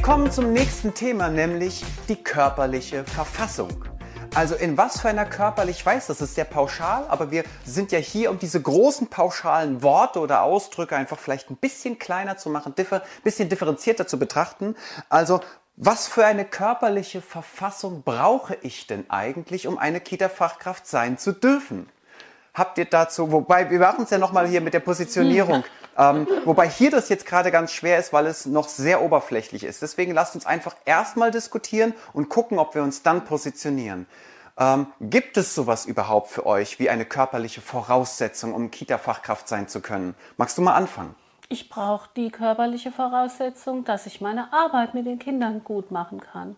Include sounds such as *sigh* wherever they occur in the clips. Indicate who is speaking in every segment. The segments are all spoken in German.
Speaker 1: Wir kommen zum nächsten Thema, nämlich die körperliche Verfassung. Also in was für einer körperlich, ich weiß, das ist sehr pauschal, aber wir sind ja hier, um diese großen pauschalen Worte oder Ausdrücke einfach vielleicht ein bisschen kleiner zu machen, differ, bisschen differenzierter zu betrachten. Also was für eine körperliche Verfassung brauche ich denn eigentlich, um eine Kita-Fachkraft sein zu dürfen? Habt ihr dazu, wobei wir machen es ja nochmal hier mit der Positionierung, ähm, wobei hier das jetzt gerade ganz schwer ist, weil es noch sehr oberflächlich ist. Deswegen lasst uns einfach erstmal diskutieren und gucken, ob wir uns dann positionieren. Ähm, gibt es sowas überhaupt für euch wie eine körperliche Voraussetzung, um Kita-Fachkraft sein zu können? Magst du mal anfangen?
Speaker 2: Ich brauche die körperliche Voraussetzung, dass ich meine Arbeit mit den Kindern gut machen kann.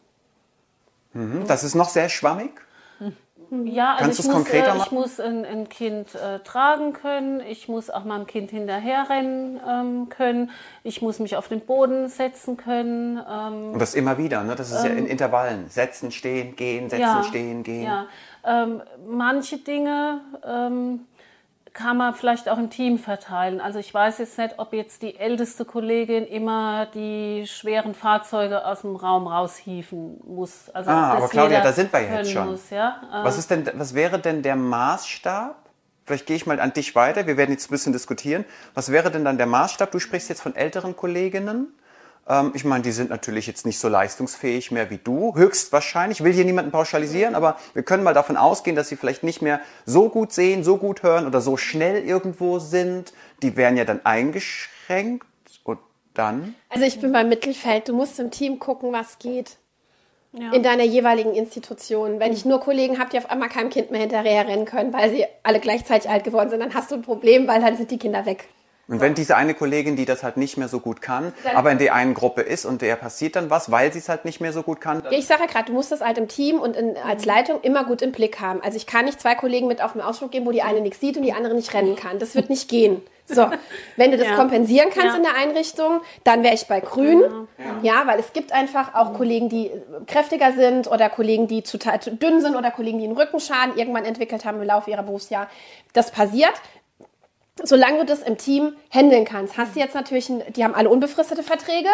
Speaker 1: Mhm, das ist noch sehr schwammig.
Speaker 2: Ja, also
Speaker 1: Kannst
Speaker 2: ich muss,
Speaker 1: konkreter
Speaker 2: äh, ich
Speaker 1: machen?
Speaker 2: muss ein, ein Kind äh, tragen können, ich muss auch meinem Kind hinterherrennen ähm, können, ich muss mich auf den Boden setzen können. Ähm,
Speaker 1: Und das immer wieder, ne? Das ist ja in Intervallen. Setzen, stehen, gehen, setzen,
Speaker 2: ja,
Speaker 1: stehen, gehen.
Speaker 2: Ja, ähm, manche Dinge ähm, kann man vielleicht auch im Team verteilen. Also ich weiß jetzt nicht, ob jetzt die älteste Kollegin immer die schweren Fahrzeuge aus dem Raum raushieven muss. Also
Speaker 1: Ah, aber Claudia, da sind wir jetzt schon.
Speaker 2: Muss, ja? Äh,
Speaker 1: Was ist denn, was wäre denn der Maßstab? Vielleicht gehe ich mal an dich weiter. Wir werden jetzt ein bisschen diskutieren. Was wäre denn dann der Maßstab? Du sprichst jetzt von älteren Kolleginnen. Ähm, ich meine, die sind natürlich jetzt nicht so leistungsfähig mehr wie du. Höchstwahrscheinlich. Ich will hier niemanden pauschalisieren, aber wir können mal davon ausgehen, dass sie vielleicht nicht mehr so gut sehen, so gut hören oder so schnell irgendwo sind. Die wären ja dann eingeschränkt. Und dann?
Speaker 3: Also ich bin beim Mittelfeld. Du musst im Team gucken, was geht.
Speaker 2: ja.
Speaker 3: In deiner jeweiligen Institution. Wenn ich nur Kollegen habe, die auf einmal keinem Kind mehr hinterher rennen können, weil sie alle gleichzeitig alt geworden sind, dann hast du ein Problem, weil dann sind die Kinder weg.
Speaker 1: Und wenn diese eine Kollegin, die das halt nicht mehr so gut kann, aber in der einen Gruppe ist und der passiert dann was, weil sie es halt nicht mehr so gut kann,
Speaker 3: Ja, Ich sage ja gerade, du musst das halt im Team und in, als Leitung immer gut im Blick haben. Also ich kann nicht zwei Kollegen mit auf den Ausflug geben, wo die eine nichts sieht und die andere nicht rennen kann. Das wird nicht gehen. So, wenn du das
Speaker 2: Ja.
Speaker 3: kompensieren kannst
Speaker 2: Ja.
Speaker 3: in der Einrichtung, dann wäre ich bei Grün. Ja, weil es gibt einfach auch Kollegen, die kräftiger sind oder Kollegen, die zu, zu dünn sind oder Kollegen, die einen Rückenschaden irgendwann entwickelt haben im Laufe ihrer Berufsjahr. Das passiert. Solange du das im Team handeln kannst, hast du jetzt natürlich, ein, die haben alle unbefristete Verträge,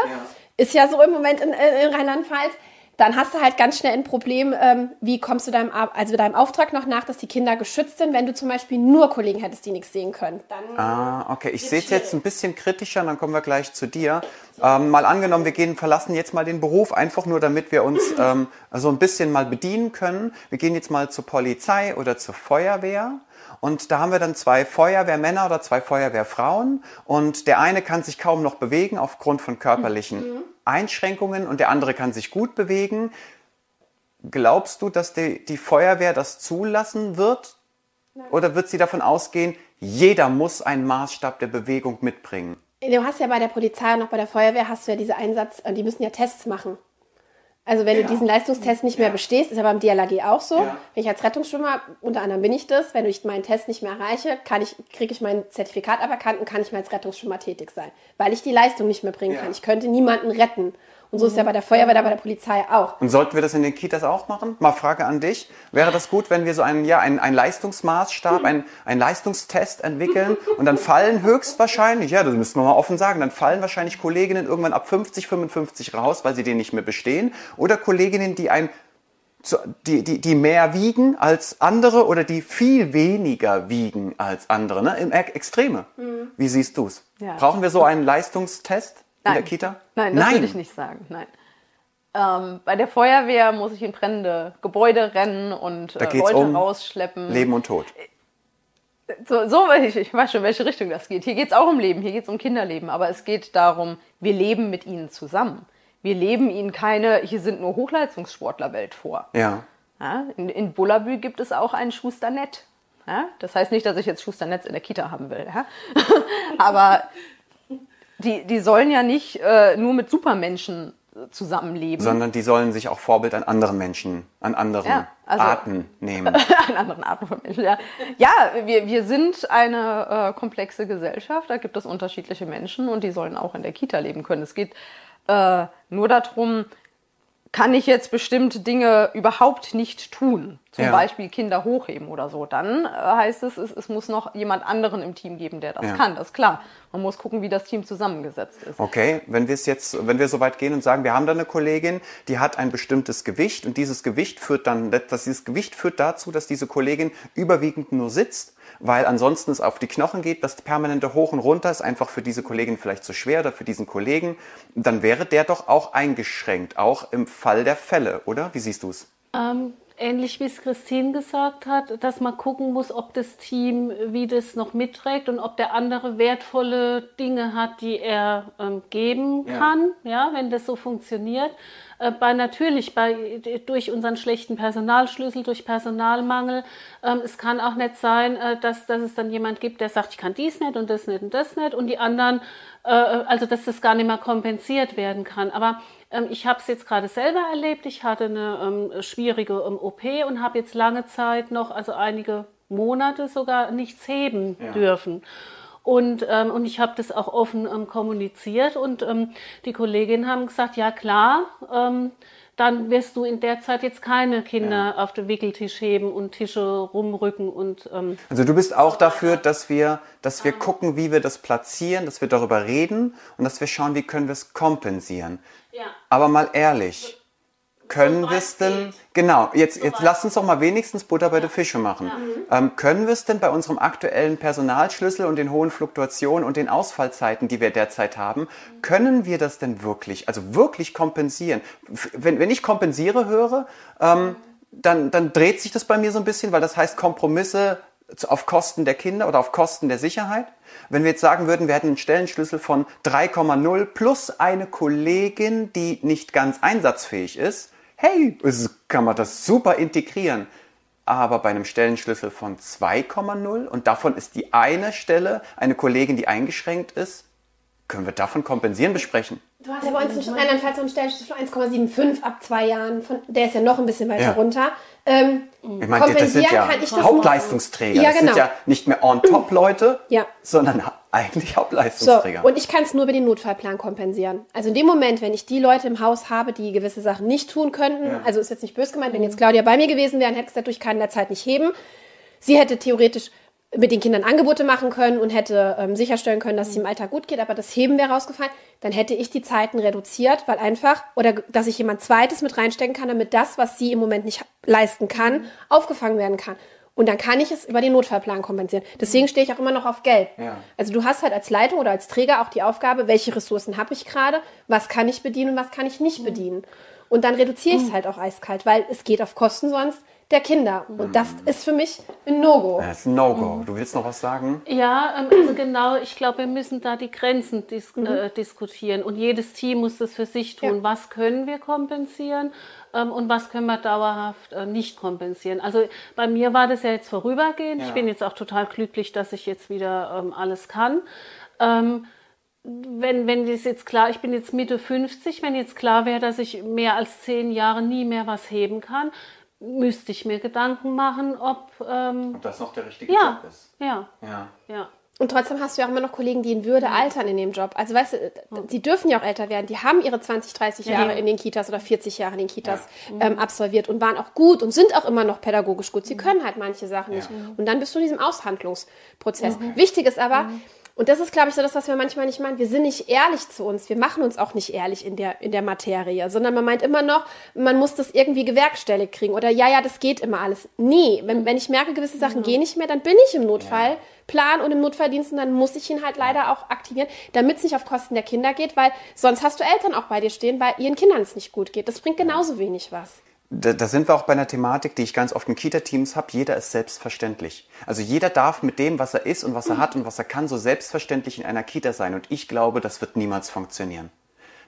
Speaker 3: ist ja so im Moment in, in Rheinland-Pfalz. Dann hast du halt ganz schnell ein Problem, ähm, wie kommst du deinem, also deinem Auftrag noch nach, dass die Kinder geschützt sind, wenn du zum Beispiel nur Kollegen hättest, die nichts sehen können. Dann
Speaker 1: Ah, okay. Ich sehe es jetzt ein bisschen kritischer, dann kommen wir gleich zu dir. Ähm, mal angenommen, wir gehen, verlassen jetzt mal den Beruf, einfach nur damit wir uns *laughs* ähm, so ein bisschen mal bedienen können. Wir gehen jetzt mal zur Polizei oder zur Feuerwehr. Und da haben wir dann zwei Feuerwehrmänner oder zwei Feuerwehrfrauen. Und der eine kann sich kaum noch bewegen aufgrund von körperlichen Einschränkungen und der andere kann sich gut bewegen. Glaubst du, dass die, die Feuerwehr das zulassen wird? Oder wird sie davon ausgehen, jeder muss einen Maßstab der Bewegung mitbringen?
Speaker 3: Du hast ja bei der Polizei und auch bei der Feuerwehr hast du ja diese Einsatz, äh, die müssen ja Tests machen. Also wenn
Speaker 1: Ja.
Speaker 3: du diesen Leistungstest nicht mehr
Speaker 1: Ja.
Speaker 3: bestehst, ist ja beim DLAG auch so.
Speaker 1: Ja.
Speaker 3: Wenn ich als Rettungsschwimmer, unter anderem bin ich das, wenn ich meinen Test nicht mehr erreiche, kann ich, kriege ich mein Zertifikat aberkannt und kann ich mehr als Rettungsschwimmer tätig sein. Weil ich die Leistung nicht mehr bringen kann. Ich könnte niemanden retten. Und so ist es ja bei der Feuerwehr, da bei der Polizei auch.
Speaker 1: Und sollten wir das in den Kitas auch machen? Mal Frage an dich. Wäre das gut, wenn wir so einen, ja, einen, einen Leistungsmaßstab, einen, einen Leistungstest entwickeln und dann fallen höchstwahrscheinlich, ja, das müssen wir mal offen sagen, dann fallen wahrscheinlich Kolleginnen irgendwann ab 50, 55 raus, weil sie den nicht mehr bestehen. Oder Kolleginnen, die ein die, die, die mehr wiegen als andere oder die viel weniger wiegen als andere, ne? Im Ex- Extreme. Wie siehst du's?
Speaker 4: Ja.
Speaker 1: Brauchen wir so einen Leistungstest in der
Speaker 4: Nein.
Speaker 1: Kita?
Speaker 4: Nein, das würde ich nicht sagen. Nein. Ähm, bei der Feuerwehr muss ich in brennende Gebäude rennen und
Speaker 1: Da
Speaker 4: äh, Leute
Speaker 1: um
Speaker 4: rausschleppen.
Speaker 1: Leben und Tod.
Speaker 4: So, so ich, ich weiß schon, in welche Richtung das geht. Hier geht es auch um Leben, hier geht es um Kinderleben, aber es geht darum, wir leben mit ihnen zusammen. Wir leben ihnen keine, hier sind nur Hochleistungssportlerwelt vor.
Speaker 1: Ja.
Speaker 4: Ja, in, in Bullabü gibt es auch ein Schusternett. Ja, das heißt nicht, dass ich jetzt Schusternetz in der Kita haben will. Ja? *laughs* Aber die, die sollen ja nicht äh, nur mit Supermenschen äh, zusammenleben.
Speaker 1: sondern die sollen sich auch Vorbild an anderen Menschen, an anderen
Speaker 4: Ja, also-
Speaker 1: Arten nehmen. *laughs*
Speaker 4: an anderen Arten von Menschen. Ja, ja wir, wir sind eine äh, komplexe Gesellschaft. Da gibt es unterschiedliche Menschen und die sollen auch in der Kita leben können. Es geht äh, nur darum, kann ich jetzt bestimmte Dinge überhaupt nicht tun? Zum
Speaker 1: Ja.
Speaker 4: Beispiel Kinder hochheben oder so. Dann äh, heißt es, es, es muss noch jemand anderen im Team geben, der das
Speaker 1: Ja.
Speaker 4: kann. Das ist klar. Man muss gucken, wie das Team zusammengesetzt ist.
Speaker 1: Okay, wenn wir es jetzt, wenn wir so weit gehen und sagen, wir haben da eine Kollegin, die hat ein bestimmtes Gewicht und dieses Gewicht führt dann, dass dieses Gewicht führt dazu, dass diese Kollegin überwiegend nur sitzt, weil ansonsten es auf die Knochen geht, das permanente Hoch und Runter ist einfach für diese Kollegin vielleicht zu schwer oder für diesen Kollegen, dann wäre der doch auch eingeschränkt, auch im Fall der Fälle, oder? Wie siehst du es?
Speaker 2: Ähm, ähnlich wie es Christine gesagt hat, dass man gucken muss, ob das Team wie das noch mitträgt und ob der andere wertvolle Dinge hat, die er ähm, geben
Speaker 1: Ja.
Speaker 2: kann, ja, wenn das so funktioniert. Äh, bei natürlich bei durch unseren schlechten Personalschlüssel, durch Personalmangel. Ähm, es kann auch nicht sein, äh, dass, dass es dann jemand gibt, der sagt, ich kann dies nicht und das nicht und das nicht und die anderen, äh, also dass das gar nicht mehr kompensiert werden kann. Aber ähm, ich habe es jetzt gerade selber erlebt. Ich hatte eine ähm, schwierige ähm, OP und habe jetzt lange Zeit noch, also einige Monate sogar nichts heben
Speaker 1: Ja.
Speaker 2: dürfen. Und, ähm, und ich habe das auch offen ähm, kommuniziert und ähm, die Kolleginnen haben gesagt, ja klar, ähm, dann wirst du in der Zeit jetzt keine Kinder auf den Wickeltisch heben und Tische rumrücken und ähm,
Speaker 1: Also du bist auch dafür, dass wir, dass wir gucken, wie wir das platzieren, dass wir darüber reden und dass wir schauen, wie können wir es kompensieren.
Speaker 2: ja.
Speaker 1: Aber mal ehrlich, können
Speaker 2: Soweit
Speaker 1: wir es denn, genau, jetzt, jetzt
Speaker 2: Soweit.
Speaker 1: lass uns doch mal wenigstens Butter bei den Fische machen. Ähm, können wir es denn bei unserem aktuellen Personalschlüssel und den hohen Fluktuationen und den Ausfallzeiten, die wir derzeit haben, können wir das denn wirklich, also wirklich kompensieren? Wenn, wenn ich kompensiere höre, ähm, dann, dann dreht sich das bei mir so ein bisschen, weil das heißt Kompromisse auf Kosten der Kinder oder auf Kosten der Sicherheit. Wenn wir jetzt sagen würden, wir hätten einen Stellenschlüssel von 3,0 plus eine Kollegin, die nicht ganz einsatzfähig ist, hey, kann man das super integrieren. Aber bei einem Stellenschlüssel von 2,0 und davon ist die eine Stelle eine Kollegin, die eingeschränkt ist, können wir davon kompensieren besprechen?
Speaker 3: Du hast ja bei uns in Rheinland-Pfalz noch einen Stellenschlüssel von 1,75 ab zwei Jahren. Von, der ist ja noch ein bisschen weiter
Speaker 1: Ja.
Speaker 3: runter. Ähm,
Speaker 1: Ich meine, das sind
Speaker 3: kompensieren
Speaker 1: ja
Speaker 3: kann ich das
Speaker 1: Hauptleistungsträger.
Speaker 3: Ja,
Speaker 1: Das
Speaker 3: genau.
Speaker 1: sind ja nicht mehr On-Top-Leute,
Speaker 3: Ja.
Speaker 1: sondern eigentlich
Speaker 3: So,
Speaker 1: Hauptleistungsträger.
Speaker 3: und ich kann es nur über den Notfallplan kompensieren. Also in dem Moment, wenn ich die Leute im Haus habe, die gewisse Sachen nicht tun könnten, also ist jetzt nicht böse gemeint, wenn jetzt Claudia bei mir gewesen wäre und hätte gesagt, ich kann in der Zeit nicht heben. Sie hätte theoretisch mit den Kindern Angebote machen können und hätte ähm, sicherstellen können, dass es im Alltag gut geht, aber das Heben wäre rausgefallen, dann hätte ich die Zeiten reduziert, weil einfach, oder dass ich jemand Zweites mit reinstecken kann, damit das, was sie im Moment nicht leisten kann, aufgefangen werden kann. Und dann kann ich es über den Notfallplan kompensieren. Deswegen stehe ich auch immer noch auf Geld.
Speaker 1: Ja.
Speaker 3: Also du hast halt als Leitung oder als Träger auch die Aufgabe, welche Ressourcen habe ich gerade, was kann ich bedienen und was kann ich nicht bedienen. Und dann reduziere ich es halt auch eiskalt, weil es geht auf Kosten sonst der Kinder. Und das ist für mich ein No-Go.
Speaker 1: Das ist ein No-Go. Du willst noch was sagen?
Speaker 2: Ja, ähm, also genau, ich glaube, wir müssen da die Grenzen dis äh, diskutieren und jedes Team muss das für sich tun.
Speaker 3: Ja.
Speaker 2: Was können wir kompensieren ähm, und was können wir dauerhaft äh, nicht kompensieren? Also bei mir war das ja jetzt vorübergehend.
Speaker 1: Ja.
Speaker 2: Ich bin jetzt auch total glücklich, dass ich jetzt wieder ähm, alles kann. Ähm, wenn, wenn das jetzt klar, ich bin jetzt Mitte 50, wenn jetzt klar wäre, dass ich mehr als zehn Jahre nie mehr was heben kann, müsste ich mir Gedanken machen, ob ähm,
Speaker 1: Ob das noch der richtige
Speaker 2: ja,
Speaker 1: Job ist.
Speaker 2: ja,
Speaker 1: Ja.
Speaker 2: ja.
Speaker 3: Und trotzdem hast du ja auch immer noch Kollegen, die in Würde altern in dem Job. Also weißt du, sie dürfen ja auch älter werden. Die haben ihre 20, 30 Jahre in den Kitas oder 40 Jahre in den Kitas ähm, absolviert und waren auch gut und sind auch immer noch pädagogisch gut. Sie können halt manche Sachen nicht. Und dann bist du in diesem Aushandlungsprozess. Wichtig ist aber, und das ist, glaube ich, so das, was wir manchmal nicht meinen. Wir sind nicht ehrlich zu uns. Wir machen uns auch nicht ehrlich in der, in der Materie, sondern man meint immer noch, man muss das irgendwie gewerkstelligt kriegen oder ja, ja, das geht immer alles. Nee, wenn, wenn ich merke, gewisse Sachen gehen nicht mehr, dann bin ich im Notfallplan und im Notfalldienst und dann muss ich ihn halt leider auch aktivieren, damit es nicht auf Kosten der Kinder geht, weil sonst hast du Eltern auch bei dir stehen, weil ihren Kindern es nicht gut geht. Das bringt genauso wenig was.
Speaker 1: Da, da sind wir auch bei einer Thematik, die ich ganz oft in Kita-Teams habe. Jeder ist selbstverständlich. Also jeder darf mit dem, was er ist und was er hat und was er kann, so selbstverständlich in einer Kita sein. Und ich glaube, das wird niemals funktionieren.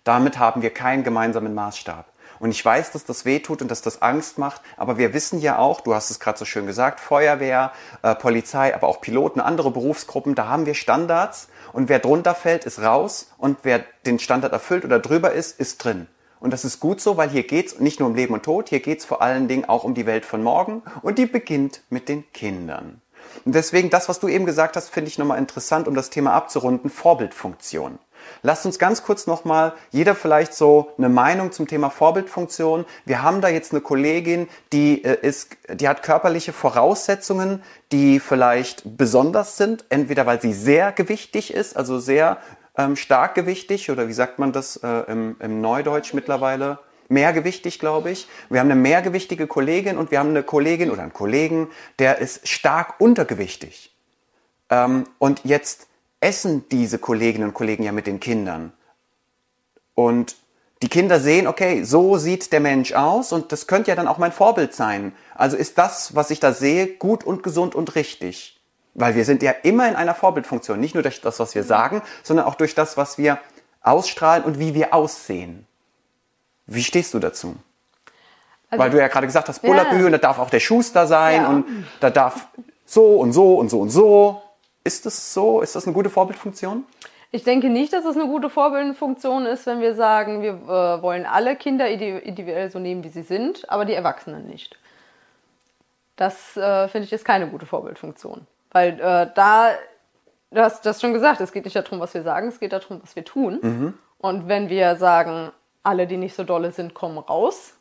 Speaker 1: Damit haben wir keinen gemeinsamen Maßstab. Und ich weiß, dass das wehtut und dass das Angst macht, aber wir wissen ja auch, du hast es gerade so schön gesagt, Feuerwehr, äh, Polizei, aber auch Piloten, andere Berufsgruppen, da haben wir Standards und wer drunter fällt, ist raus und wer den Standard erfüllt oder drüber ist, ist drin. Und das ist gut so, weil hier geht's nicht nur um Leben und Tod, hier geht's vor allen Dingen auch um die Welt von morgen und die beginnt mit den Kindern. Und deswegen das, was du eben gesagt hast, finde ich nochmal interessant, um das Thema abzurunden, Vorbildfunktion. Lasst uns ganz kurz nochmal, jeder vielleicht so eine Meinung zum Thema Vorbildfunktion. Wir haben da jetzt eine Kollegin, die äh, ist, die hat körperliche Voraussetzungen, die vielleicht besonders sind, entweder weil sie sehr gewichtig ist, also sehr ähm, stark gewichtig, oder wie sagt man das äh, im, im Neudeutsch mittlerweile? Mehrgewichtig, glaube ich. Wir haben eine mehrgewichtige Kollegin und wir haben eine Kollegin oder einen Kollegen, der ist stark untergewichtig. Ähm, und jetzt essen diese Kolleginnen und Kollegen ja mit den Kindern. Und die Kinder sehen, okay, so sieht der Mensch aus und das könnte ja dann auch mein Vorbild sein. Also ist das, was ich da sehe, gut und gesund und richtig. Weil wir sind ja immer in einer Vorbildfunktion, nicht nur durch das, was wir sagen, sondern auch durch das, was wir ausstrahlen und wie wir aussehen. Wie stehst du dazu? Also, Weil du ja gerade gesagt hast, Bullabü, ja. und da darf auch der Schuster sein ja. und da darf so und so und so und so. Ist das so? Ist das eine gute Vorbildfunktion?
Speaker 4: Ich denke nicht, dass es eine gute Vorbildfunktion ist, wenn wir sagen, wir äh, wollen alle Kinder individuell so nehmen, wie sie sind, aber die Erwachsenen nicht. Das äh, finde ich ist keine gute Vorbildfunktion. Weil äh, da, du hast das schon gesagt, es geht nicht darum, was wir sagen, es geht darum, was wir tun. Mhm. Und wenn wir sagen, alle, die nicht so dolle sind, kommen raus,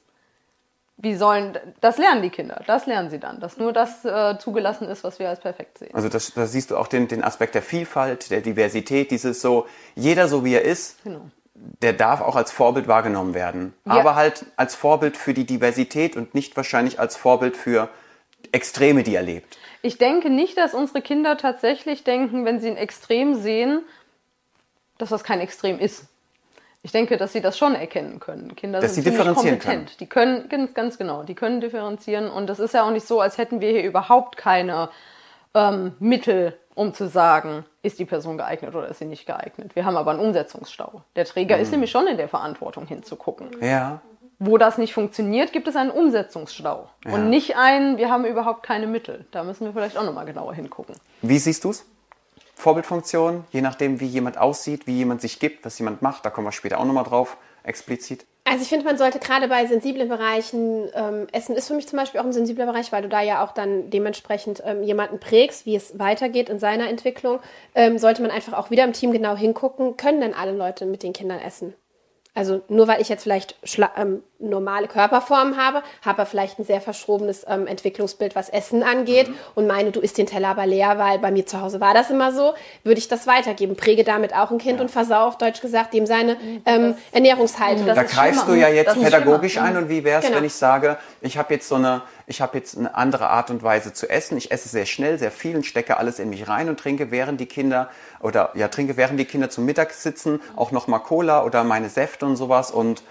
Speaker 4: wie sollen, das lernen die Kinder, das lernen sie dann, dass nur das äh, zugelassen ist, was wir als perfekt sehen.
Speaker 1: Also das, da siehst du auch den, den Aspekt der Vielfalt, der Diversität, dieses so, jeder so wie er ist, genau. der darf auch als Vorbild wahrgenommen werden. Ja. Aber halt als Vorbild für die Diversität und nicht wahrscheinlich als Vorbild für Extreme, die er lebt.
Speaker 4: Ich denke nicht, dass unsere Kinder tatsächlich denken, wenn sie ein Extrem sehen, dass das kein Extrem ist. Ich denke, dass sie das schon erkennen können. Kinder
Speaker 1: dass sind sie differenzieren kompetent.
Speaker 4: Können. Die können ganz genau, die können differenzieren und das ist ja auch nicht so, als hätten wir hier überhaupt keine ähm, Mittel, um zu sagen, ist die Person geeignet oder ist sie nicht geeignet. Wir haben aber einen Umsetzungsstau. Der Träger mhm. ist nämlich schon in der Verantwortung hinzugucken.
Speaker 1: Ja.
Speaker 4: Wo das nicht funktioniert, gibt es einen Umsetzungsstau ja. und nicht einen, wir haben überhaupt keine Mittel. Da müssen wir vielleicht auch nochmal genauer hingucken.
Speaker 1: Wie siehst du es? Vorbildfunktion, je nachdem, wie jemand aussieht, wie jemand sich gibt, was jemand macht. Da kommen wir später auch nochmal drauf, explizit.
Speaker 3: Also ich finde, man sollte gerade bei sensiblen Bereichen, ähm, Essen ist für mich zum Beispiel auch ein sensibler Bereich, weil du da ja auch dann dementsprechend ähm, jemanden prägst, wie es weitergeht in seiner Entwicklung, ähm, sollte man einfach auch wieder im Team genau hingucken, können denn alle Leute mit den Kindern essen? Also nur weil ich jetzt vielleicht ähm, normale Körperformen habe, habe vielleicht ein sehr verschrobenes ähm, Entwicklungsbild, was Essen angeht mhm. und meine, du isst den Teller aber leer, weil bei mir zu Hause war das immer so, würde ich das weitergeben. Präge damit auch ein Kind ja. und versau auf Deutsch gesagt dem seine mhm. ähm, Ernährungshaltung.
Speaker 1: Da greifst du ja jetzt pädagogisch ein und wie wäre es, genau. wenn ich sage, ich habe jetzt so eine, ich habe jetzt eine andere Art und Weise zu essen, ich esse sehr schnell, sehr viel und stecke alles in mich rein und trinke, während die Kinder oder ja trinke, während die Kinder zum Mittag sitzen, auch noch mal Cola oder meine Säfte und sowas und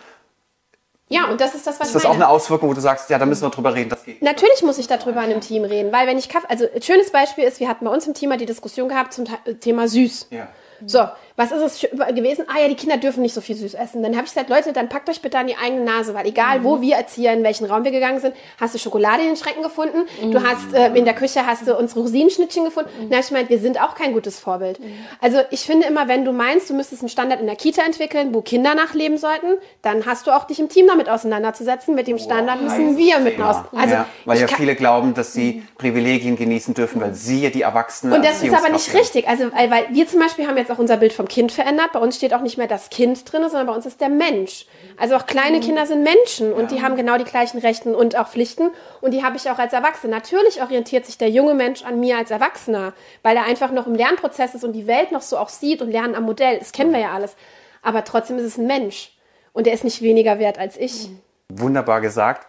Speaker 3: ja, und das ist das, was
Speaker 1: ist ich Ist das auch eine Auswirkung, wo du sagst, ja, da müssen wir drüber reden?
Speaker 3: Natürlich muss ich darüber in einem Team reden, weil wenn ich Kaffee, also ein schönes Beispiel ist, wir hatten bei uns im Team mal die Diskussion gehabt zum Thema süß. Ja. So, was ist es gewesen? Ah ja, die Kinder dürfen nicht so viel süß essen. Dann habe ich gesagt, Leute, dann packt euch bitte an die eigene Nase, weil egal, mhm. wo wir Erzieher, in welchen Raum wir gegangen sind, hast du Schokolade in den Schrecken gefunden, mhm. du hast äh, in der Küche hast du unsere Rosinenschnittchen gefunden. Mhm. Dann habe ich gemeint, wir sind auch kein gutes Vorbild. Mhm. Also ich finde immer, wenn du meinst, du müsstest einen Standard in der Kita entwickeln, wo Kinder nachleben sollten, dann hast du auch dich im Team damit auseinanderzusetzen. Mit dem Standard müssen wir mit aus.
Speaker 1: Also ja, weil ja viele glauben, dass sie Privilegien genießen dürfen, weil sie ja die Erwachsenen
Speaker 3: Und das ist aber nicht richtig. Also weil wir zum Beispiel haben jetzt auch unser Bild vom Kind verändert. Bei uns steht auch nicht mehr das Kind drin, sondern bei uns ist der Mensch. Also auch kleine mhm. Kinder sind Menschen und die haben genau die gleichen Rechten und auch Pflichten. Und die habe ich auch als Erwachsene. Natürlich orientiert sich der junge Mensch an mir als Erwachsener, weil er einfach noch im Lernprozess ist und die Welt noch so auch sieht und lernen am Modell. Das kennen wir ja alles. Aber trotzdem ist es ein Mensch. Und er ist nicht weniger wert als ich.
Speaker 1: Wunderbar gesagt.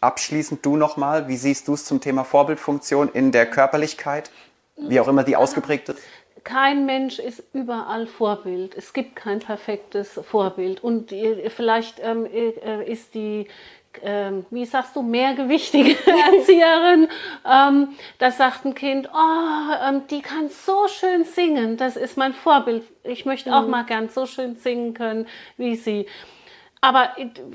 Speaker 1: Abschließend du nochmal, wie siehst du es zum Thema Vorbildfunktion in der Körperlichkeit? Wie auch immer die ausgeprägt ist?
Speaker 2: Kein Mensch ist überall Vorbild. Es gibt kein perfektes Vorbild. Und vielleicht ähm, äh, ist die, ähm, wie sagst du, mehrgewichtige *laughs* Erzieherin, ähm, das sagt ein Kind, oh, ähm, die kann so schön singen, das ist mein Vorbild. Ich möchte auch mhm. mal gern so schön singen können wie sie. Aber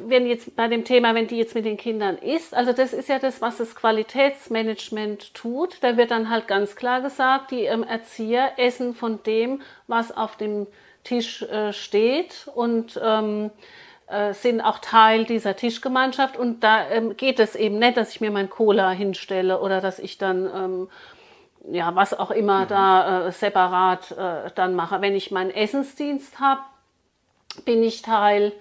Speaker 2: wenn jetzt bei dem Thema, wenn die jetzt mit den Kindern isst, also das ist ja das, was das Qualitätsmanagement tut. Da wird dann halt ganz klar gesagt, die ähm, Erzieher essen von dem, was auf dem Tisch äh, steht und ähm, äh, sind auch Teil dieser Tischgemeinschaft. Und da ähm, geht es eben nicht, dass ich mir mein Cola hinstelle oder dass ich dann ähm, ja, was auch immer da äh, separat äh, dann mache. Wenn ich meinen Essensdienst habe, bin ich Teil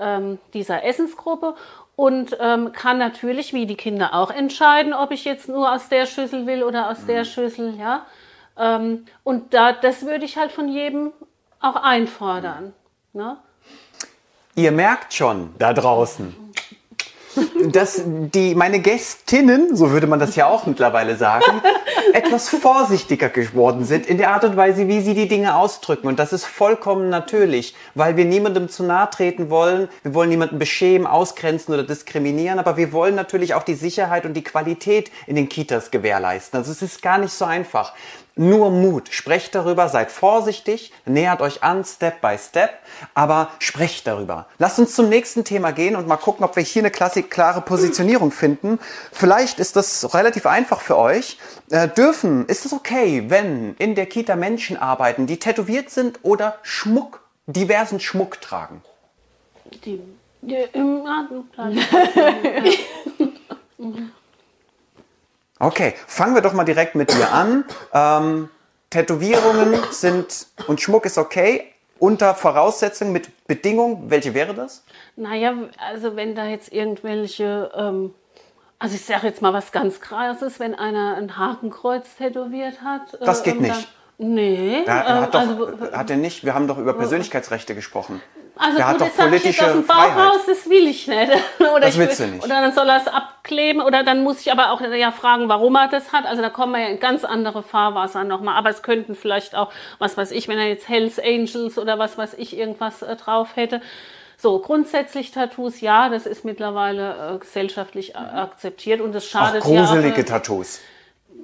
Speaker 2: ähm, dieser Essensgruppe und ähm, kann natürlich, wie die Kinder auch entscheiden, ob ich jetzt nur aus der Schüssel will oder aus der Schüssel, ja. Ähm, und da, das würde ich halt von jedem auch einfordern. Ne?
Speaker 1: Ihr merkt schon da draußen, dass die, meine Gästinnen, so würde man das ja auch mittlerweile sagen, *laughs* etwas vorsichtiger geworden sind in der Art und Weise, wie sie die Dinge ausdrücken. Und das ist vollkommen natürlich, weil wir niemandem zu nahe treten wollen. Wir wollen niemanden beschämen, ausgrenzen oder diskriminieren, aber wir wollen natürlich auch die Sicherheit und die Qualität in den Kitas gewährleisten. Also es ist gar nicht so einfach. Nur Mut. Sprecht darüber, seid vorsichtig, nähert euch an, Step by Step, aber sprecht darüber. Lasst uns zum nächsten Thema gehen und mal gucken, ob wir hier eine klasse, klare Positionierung finden. Vielleicht ist das relativ einfach für euch. Äh, dürfen, ist es okay, wenn in der Kita Menschen arbeiten, die tätowiert sind oder Schmuck, diversen Schmuck tragen?
Speaker 2: Die, die im Atemplan. *laughs*
Speaker 1: Okay, fangen wir doch mal direkt mit dir an. Ähm, Tätowierungen sind und Schmuck ist okay, unter Voraussetzungen, mit Bedingungen. Welche wäre das?
Speaker 2: Naja, also wenn da jetzt irgendwelche, ähm, also ich sage jetzt mal was ganz krasses, wenn einer ein Hakenkreuz tätowiert hat.
Speaker 1: Das geht
Speaker 2: ähm,
Speaker 1: nicht.
Speaker 2: Dann, nee.
Speaker 1: Hat,
Speaker 2: ähm,
Speaker 1: doch,
Speaker 2: also,
Speaker 1: hat er nicht. Wir haben doch über Persönlichkeitsrechte gesprochen.
Speaker 2: Also
Speaker 1: Der hat
Speaker 2: gut,
Speaker 1: doch
Speaker 2: das sag ich jetzt
Speaker 1: politische
Speaker 2: aus dem
Speaker 1: Freiheit.
Speaker 2: Bauhaus, das will ich nicht. *laughs* oder
Speaker 1: Das
Speaker 2: ich
Speaker 1: willst
Speaker 2: will,
Speaker 1: du nicht.
Speaker 2: Oder dann soll er es abkleben oder dann muss ich aber auch ja fragen, warum er das hat. Also da kommen wir ja in ganz andere Fahrwasser nochmal. Aber es könnten vielleicht auch, was weiß ich, wenn er jetzt Hells Angels oder was weiß ich irgendwas äh, drauf hätte. So, grundsätzlich Tattoos, ja, das ist mittlerweile äh, gesellschaftlich äh, akzeptiert und es
Speaker 1: Auch
Speaker 2: schadet
Speaker 1: gruselige
Speaker 2: ja auch, äh,
Speaker 1: Tattoos.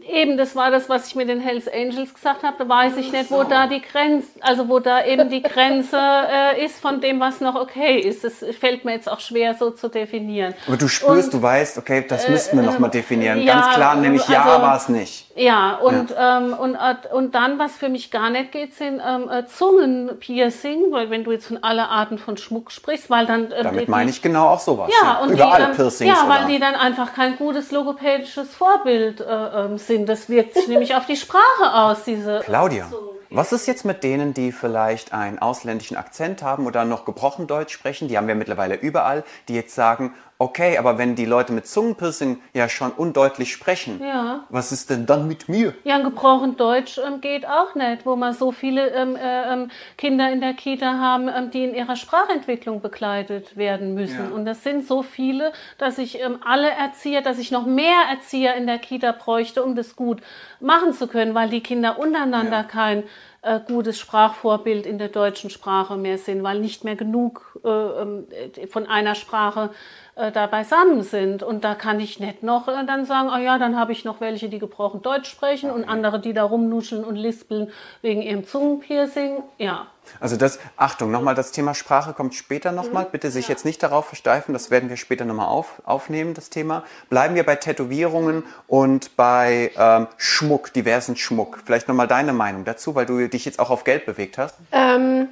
Speaker 2: Eben, das war das, was ich mit den Hells Angels gesagt habe. Da weiß ich nicht, wo da die Grenze, also wo da eben die Grenze äh, ist von dem, was noch okay ist. Das fällt mir jetzt auch schwer so zu definieren.
Speaker 1: Aber du spürst,
Speaker 2: Und- äh,
Speaker 1: du weißt, okay, das müssten wir nochmal definieren.
Speaker 2: ja,
Speaker 1: Ganz klar, nämlich ja,
Speaker 2: also-
Speaker 1: war es nicht.
Speaker 2: Ja, und, Ähm, und, äh, und dann, was für mich gar nicht geht, sind ähm, äh, Zungenpiercing, weil wenn du jetzt von aller Arten von Schmuck sprichst, weil dann... Äh,
Speaker 1: Damit meine ich genau auch sowas.
Speaker 2: Ja, und
Speaker 1: Überall
Speaker 2: die, ähm,
Speaker 1: Piercings.
Speaker 2: Ja, weil
Speaker 1: oder?
Speaker 2: die dann einfach kein gutes logopädisches Vorbild äh, ähm, sind. Das wirkt sich nämlich auf die Sprache aus, diese.
Speaker 1: Claudia, was ist jetzt mit denen, die vielleicht einen ausländischen Akzent haben oder noch gebrochen Deutsch sprechen? Die haben wir mittlerweile überall, die jetzt sagen, okay, aber wenn die Leute mit Zungenpiercing ja schon undeutlich sprechen,
Speaker 2: Ja.
Speaker 1: was ist denn dann mit mir?
Speaker 2: Ja, ein gebrochen Deutsch ähm, geht auch nicht, wo man so viele ähm, äh, ähm, Kinder in der Kita haben, ähm, die in ihrer Sprachentwicklung begleitet werden müssen.
Speaker 1: Ja.
Speaker 2: Und das sind so viele, dass ich ähm, alle Erzieher, dass ich noch mehr Erzieher in der Kita bräuchte, um das gut machen zu können, weil die Kinder untereinander
Speaker 1: Ja.
Speaker 2: kein äh, gutes Sprachvorbild in der deutschen Sprache mehr sind, weil nicht mehr genug äh, ähm, äh, von einer Sprache äh, da beisammen sind. Und da kann ich nicht noch äh, dann sagen, oh ja, dann habe ich noch welche, die gebrochen Deutsch sprechen und andere, die da rumnuscheln und lispeln wegen ihrem Zungenpiercing. Ja.
Speaker 1: Also das, Achtung, nochmal, das Thema Sprache kommt später nochmal.
Speaker 2: Mhm.
Speaker 1: Bitte sich jetzt nicht darauf versteifen, das werden wir später nochmal auf, aufnehmen, das Thema. Bleiben wir bei Tätowierungen und bei ähm, Schmuck, diversen Schmuck. Vielleicht nochmal deine Meinung dazu, weil du dich jetzt auch auf Geld bewegt hast.
Speaker 3: Ähm,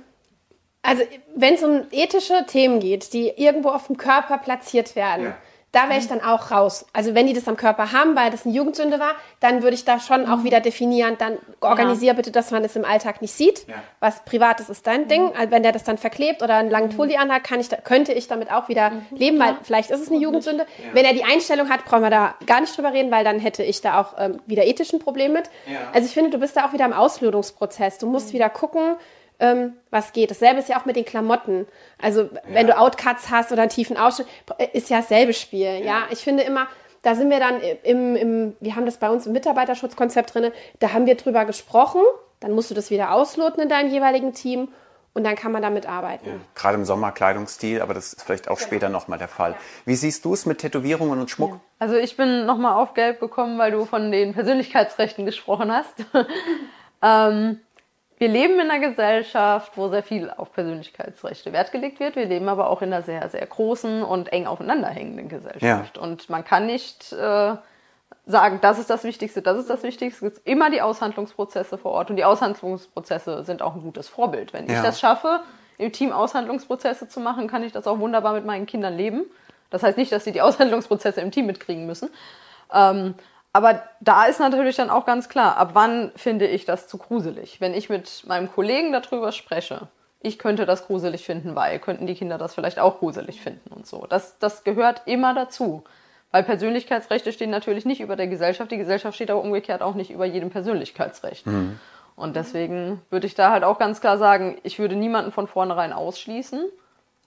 Speaker 3: also, wenn es um ethische Themen geht, die irgendwo auf dem Körper platziert werden,
Speaker 1: Ja.
Speaker 3: da wäre ich dann auch raus. Also, wenn die das am Körper haben, weil das eine Jugendsünde war, dann würde ich da schon auch wieder definieren, dann organisier bitte, dass man es im Alltag nicht sieht.
Speaker 1: Ja.
Speaker 3: Was Privates ist dein Ding. Also, wenn der das dann verklebt oder einen langen Tulli anhat, kann ich da, könnte ich damit auch wieder leben, weil vielleicht ist es eine Jugendsünde. Wenn er die Einstellung hat, brauchen wir da gar nicht drüber reden, weil dann hätte ich da auch ähm, wieder ethischen Problem mit.
Speaker 1: Ja.
Speaker 3: Also ich finde, du bist da auch wieder im Auslösungsprozess. Du musst wieder gucken, ähm, was geht. Dasselbe ist ja auch mit den Klamotten. Also wenn du Outcuts hast oder einen tiefen Ausschnitt, ist ja dasselbe Spiel. Ja, ich finde immer, da sind wir dann im, im, wir haben das bei uns im Mitarbeiterschutzkonzept drin, da haben wir drüber gesprochen, dann musst du das wieder ausloten in deinem jeweiligen Team und dann kann man damit arbeiten.
Speaker 1: Gerade im Sommer Kleidungsstil, aber das ist vielleicht auch später nochmal der Fall. Wie siehst du es mit Tätowierungen und Schmuck?
Speaker 4: Also ich bin nochmal auf Gelb gekommen, weil du von den Persönlichkeitsrechten gesprochen hast. *laughs* ähm, wir leben in einer Gesellschaft, wo sehr viel auf Persönlichkeitsrechte Wert gelegt wird. Wir leben aber auch in einer sehr, sehr großen und eng aufeinanderhängenden Gesellschaft. Und man kann nicht äh, sagen, das ist das Wichtigste, das ist das Wichtigste. Es gibt immer die Aushandlungsprozesse vor Ort. Und die Aushandlungsprozesse sind auch ein gutes Vorbild. Wenn
Speaker 1: Ja.
Speaker 4: ich das schaffe, im Team Aushandlungsprozesse zu machen, kann ich das auch wunderbar mit meinen Kindern leben. Das heißt nicht, dass sie die *laughs* Aushandlungsprozesse im Team mitkriegen müssen. Ähm, Aber da ist natürlich dann auch ganz klar, ab wann finde ich das zu gruselig? Wenn ich mit meinem Kollegen darüber spreche, ich könnte das gruselig finden, weil könnten die Kinder das vielleicht auch gruselig finden und so. Das, das gehört immer dazu. Weil Persönlichkeitsrechte stehen natürlich nicht über der Gesellschaft. Die Gesellschaft steht aber umgekehrt auch nicht über jedem Persönlichkeitsrecht. Mhm. Und deswegen würde ich da halt auch ganz klar sagen, ich würde niemanden von vornherein ausschließen,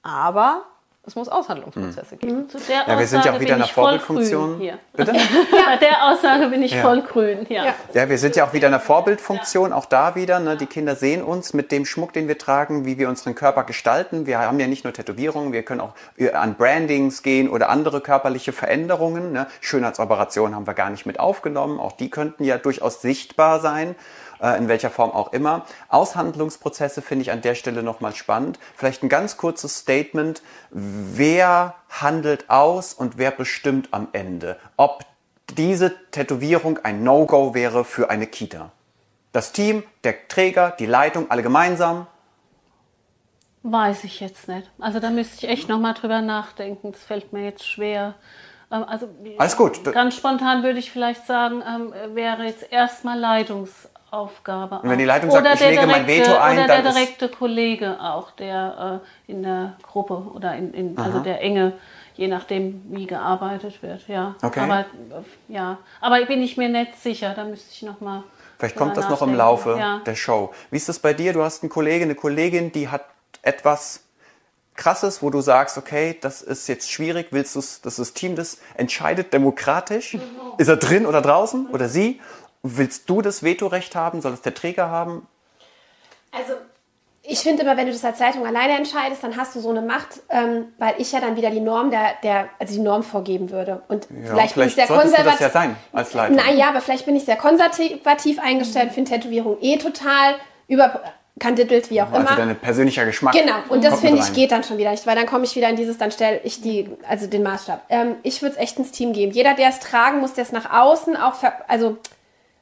Speaker 4: aber es muss Aushandlungsprozesse mhm. geben.
Speaker 1: Zu der ja, wir sind ja auch wieder in der Vorbildfunktion. Hier.
Speaker 2: Bitte? *laughs* Bei der Aussage bin ich ja. voll grün. Ja.
Speaker 1: ja. Ja. wir sind ja auch wieder in der Vorbildfunktion. Auch da wieder. Ne, die Kinder sehen uns mit dem Schmuck, den wir tragen, wie wir unseren Körper gestalten. Wir haben ja nicht nur Tätowierungen, wir können auch an Brandings gehen oder andere körperliche Veränderungen. Ne. Schönheitsoperationen haben wir gar nicht mit aufgenommen. Auch die könnten ja durchaus sichtbar sein. Äh, in welcher Form auch immer. Aushandlungsprozesse finde ich an der Stelle nochmal spannend. Vielleicht ein ganz kurzes Statement. Wer handelt aus und wer bestimmt am Ende, ob diese Tätowierung ein No-Go wäre für eine Kita? Das Team, der Träger, die Leitung, alle gemeinsam?
Speaker 2: Weiß ich jetzt nicht. Also da müsste ich echt nochmal drüber nachdenken. Das fällt mir jetzt schwer. Ähm, also,
Speaker 1: Alles gut.
Speaker 2: Ganz spontan würde ich vielleicht sagen, ähm, wäre jetzt erstmal Leitungs Aufgabe.
Speaker 1: Und wenn die Leitung sagt, ich lege direkte, mein Veto ein,
Speaker 2: oder der direkte Kollege auch, der äh, in der Gruppe oder in, in also der Enge, je nachdem wie gearbeitet wird, ja.
Speaker 1: Okay.
Speaker 2: Aber ja, aber bin ich mir nicht sicher. Da müsste ich noch mal.
Speaker 1: Vielleicht kommt das noch im Laufe ja. der Show. Wie ist das bei dir? Du hast einen Kollegen, eine Kollegin, die hat etwas Krasses, wo du sagst, okay, das ist jetzt schwierig, willst du, dass das Team das entscheidet demokratisch? Ist er drin oder draußen oder sie? Willst du das Vetorecht haben? Soll es der Träger haben?
Speaker 3: Also ich finde immer, wenn du das als Leitung alleine entscheidest, dann hast du so eine Macht, ähm, weil ich ja dann wieder die Norm der, der also die Norm vorgeben würde. Und ja, vielleicht, bin ich sehr konservativ. das
Speaker 1: ja sein als Leitung.
Speaker 3: Naja, aber vielleicht bin ich sehr konservativ eingestellt, finde Tätowierung eh total überkandidelt, wie auch also immer. Also
Speaker 1: dein persönlicher Geschmack.
Speaker 3: Genau, und das finde ich geht dann schon wieder nicht, weil dann komme ich wieder in dieses, dann stelle ich die, also den Maßstab. Ähm, ich würde es echt ins Team geben. Jeder, der es tragen muss, der es nach außen auch, also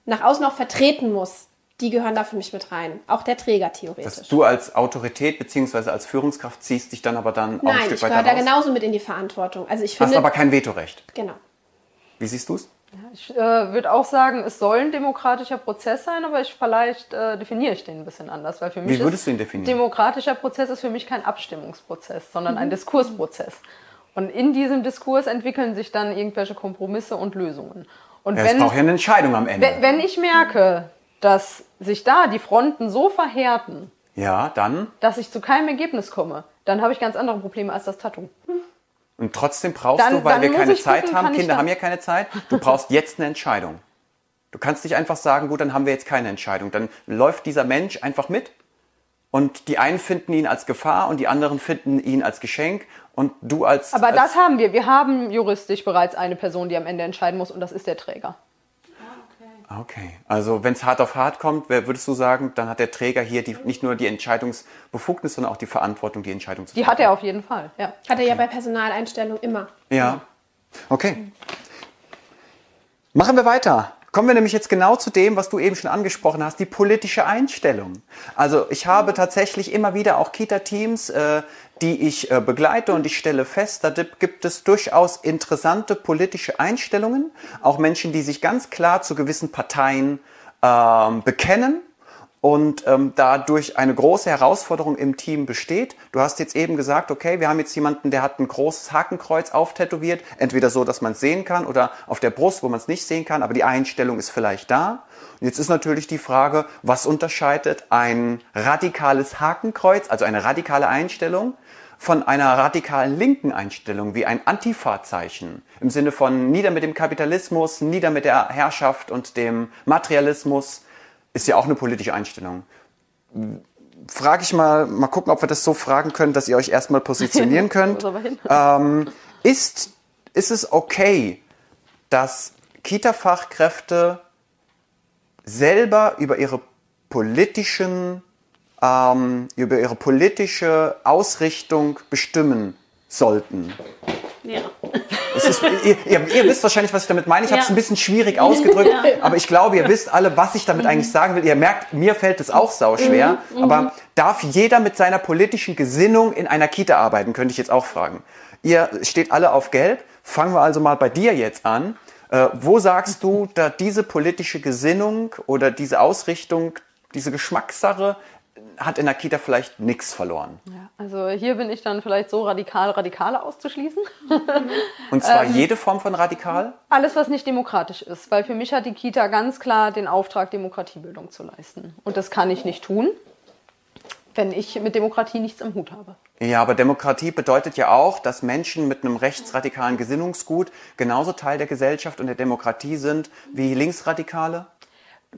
Speaker 3: nach außen auch vertreten muss, die gehören da für mich mit rein. Auch der Träger theoretisch.
Speaker 1: Dass du als Autorität bzw. als Führungskraft ziehst dich dann aber dann
Speaker 3: auch Nein,
Speaker 1: ein Stück
Speaker 3: ich
Speaker 1: weiter
Speaker 3: gehöre da genauso mit in die Verantwortung. Also ich finde,
Speaker 1: Hast aber kein Vetorecht.
Speaker 3: Genau.
Speaker 1: Wie siehst du es?
Speaker 4: Ich äh, würde auch sagen, es soll ein demokratischer Prozess sein, aber ich, vielleicht äh, definiere ich den ein bisschen anders. Weil für mich
Speaker 1: Wie würdest du ihn definieren?
Speaker 4: Demokratischer Prozess ist für mich kein Abstimmungsprozess, sondern mhm. ein Diskursprozess. Und in diesem Diskurs entwickeln sich dann irgendwelche Kompromisse und Lösungen. Und
Speaker 1: wenn, es braucht ja eine Entscheidung am Ende.
Speaker 4: Wenn, wenn ich merke, dass sich da die Fronten so verhärten,
Speaker 1: ja, dann,
Speaker 4: dass ich zu keinem Ergebnis komme, dann habe ich ganz andere Probleme als das Tattoo.
Speaker 1: Und trotzdem brauchst dann, du, weil wir keine Zeit gucken, haben, Kinder haben ja keine Zeit, du brauchst jetzt eine Entscheidung. Du kannst nicht einfach sagen, gut, dann haben wir jetzt keine Entscheidung. Dann läuft dieser Mensch einfach mit und die einen finden ihn als Gefahr und die anderen finden ihn als Geschenk und du als.
Speaker 4: Aber
Speaker 1: als
Speaker 4: das haben wir. Wir haben juristisch bereits eine Person, die am Ende entscheiden muss und das ist der Träger.
Speaker 1: Ah, okay. Also wenn es hart auf hart kommt, würdest du sagen, dann hat der Träger hier die, nicht nur die Entscheidungsbefugnis, sondern auch die Verantwortung, die Entscheidung zu
Speaker 4: treffen. Die hat er auf jeden Fall, ja.
Speaker 3: Hat er ja bei Personaleinstellung immer.
Speaker 1: Ja. Okay. Machen wir weiter. Kommen wir nämlich jetzt genau zu dem, was du eben schon angesprochen hast, die politische Einstellung. Also ich habe tatsächlich immer wieder auch Kita-Teams, äh, die ich äh, begleite und ich stelle fest, da gibt es durchaus interessante politische Einstellungen, auch Menschen, die sich ganz klar zu gewissen Parteien äh, bekennen und ähm, dadurch eine große Herausforderung im Team besteht. Du hast jetzt eben gesagt, okay, wir haben jetzt jemanden, der hat ein großes Hakenkreuz auftätowiert, entweder so, dass man es sehen kann oder auf der Brust, wo man es nicht sehen kann, aber die Einstellung ist vielleicht da. Und jetzt ist natürlich die Frage, was unterscheidet ein radikales Hakenkreuz, also eine radikale Einstellung, von einer radikalen linken Einstellung wie ein Antifa-Zeichen im Sinne von nieder mit dem Kapitalismus, nieder mit der Herrschaft und dem Materialismus ist ja auch eine politische Einstellung. Frage ich mal, mal gucken, ob wir das so fragen können, dass ihr euch erstmal positionieren *laughs* könnt. ähm, ist, ist es okay, dass Kita-Fachkräfte selber über ihre politischen, ähm, über ihre politische Ausrichtung bestimmen sollten?
Speaker 2: Ja.
Speaker 1: Ist, ihr, ihr, ihr, wisst wahrscheinlich, was ich damit meine. Ich ja. habe es ein bisschen schwierig ausgedrückt, *laughs* ja. aber ich glaube, ihr wisst alle, was ich damit mhm. eigentlich sagen will. Ihr merkt, mir fällt es auch sauschwer. Mhm. Aber mhm. darf jeder mit seiner politischen Gesinnung in einer Kita arbeiten, könnte ich jetzt auch fragen. Ihr steht alle auf Gelb. Fangen wir also mal bei dir jetzt an. Äh, wo sagst du, da diese politische Gesinnung oder diese Ausrichtung, diese Geschmackssache hat in der Kita vielleicht nichts verloren?
Speaker 4: Ja, also hier bin ich dann vielleicht so radikal, Radikale auszuschließen. *laughs*
Speaker 1: Und zwar jede Form von radikal?
Speaker 4: Alles, was nicht demokratisch ist, weil für mich hat die Kita ganz klar den Auftrag, Demokratiebildung zu leisten. Und das kann ich nicht tun, wenn ich mit Demokratie nichts im Hut habe.
Speaker 1: Ja, aber Demokratie bedeutet ja auch, dass Menschen mit einem rechtsradikalen Gesinnungsgut genauso Teil der Gesellschaft und der Demokratie sind wie Linksradikale.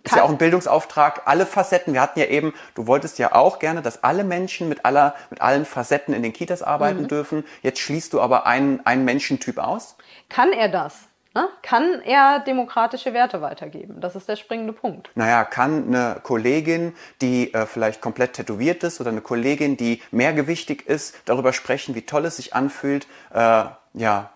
Speaker 1: Ist ja auch ein Bildungsauftrag, alle Facetten. Wir hatten ja eben, du wolltest ja auch gerne, dass alle Menschen mit aller, mit allen Facetten in den Kitas arbeiten dürfen. Jetzt schließt du aber einen, einen Menschentyp aus.
Speaker 4: Kann er das? Ne? Kann er demokratische Werte weitergeben? Das ist der springende Punkt.
Speaker 1: Naja, kann eine Kollegin, die äh, vielleicht komplett tätowiert ist oder eine Kollegin, die mehrgewichtig ist, darüber sprechen, wie toll es sich anfühlt, äh, ja,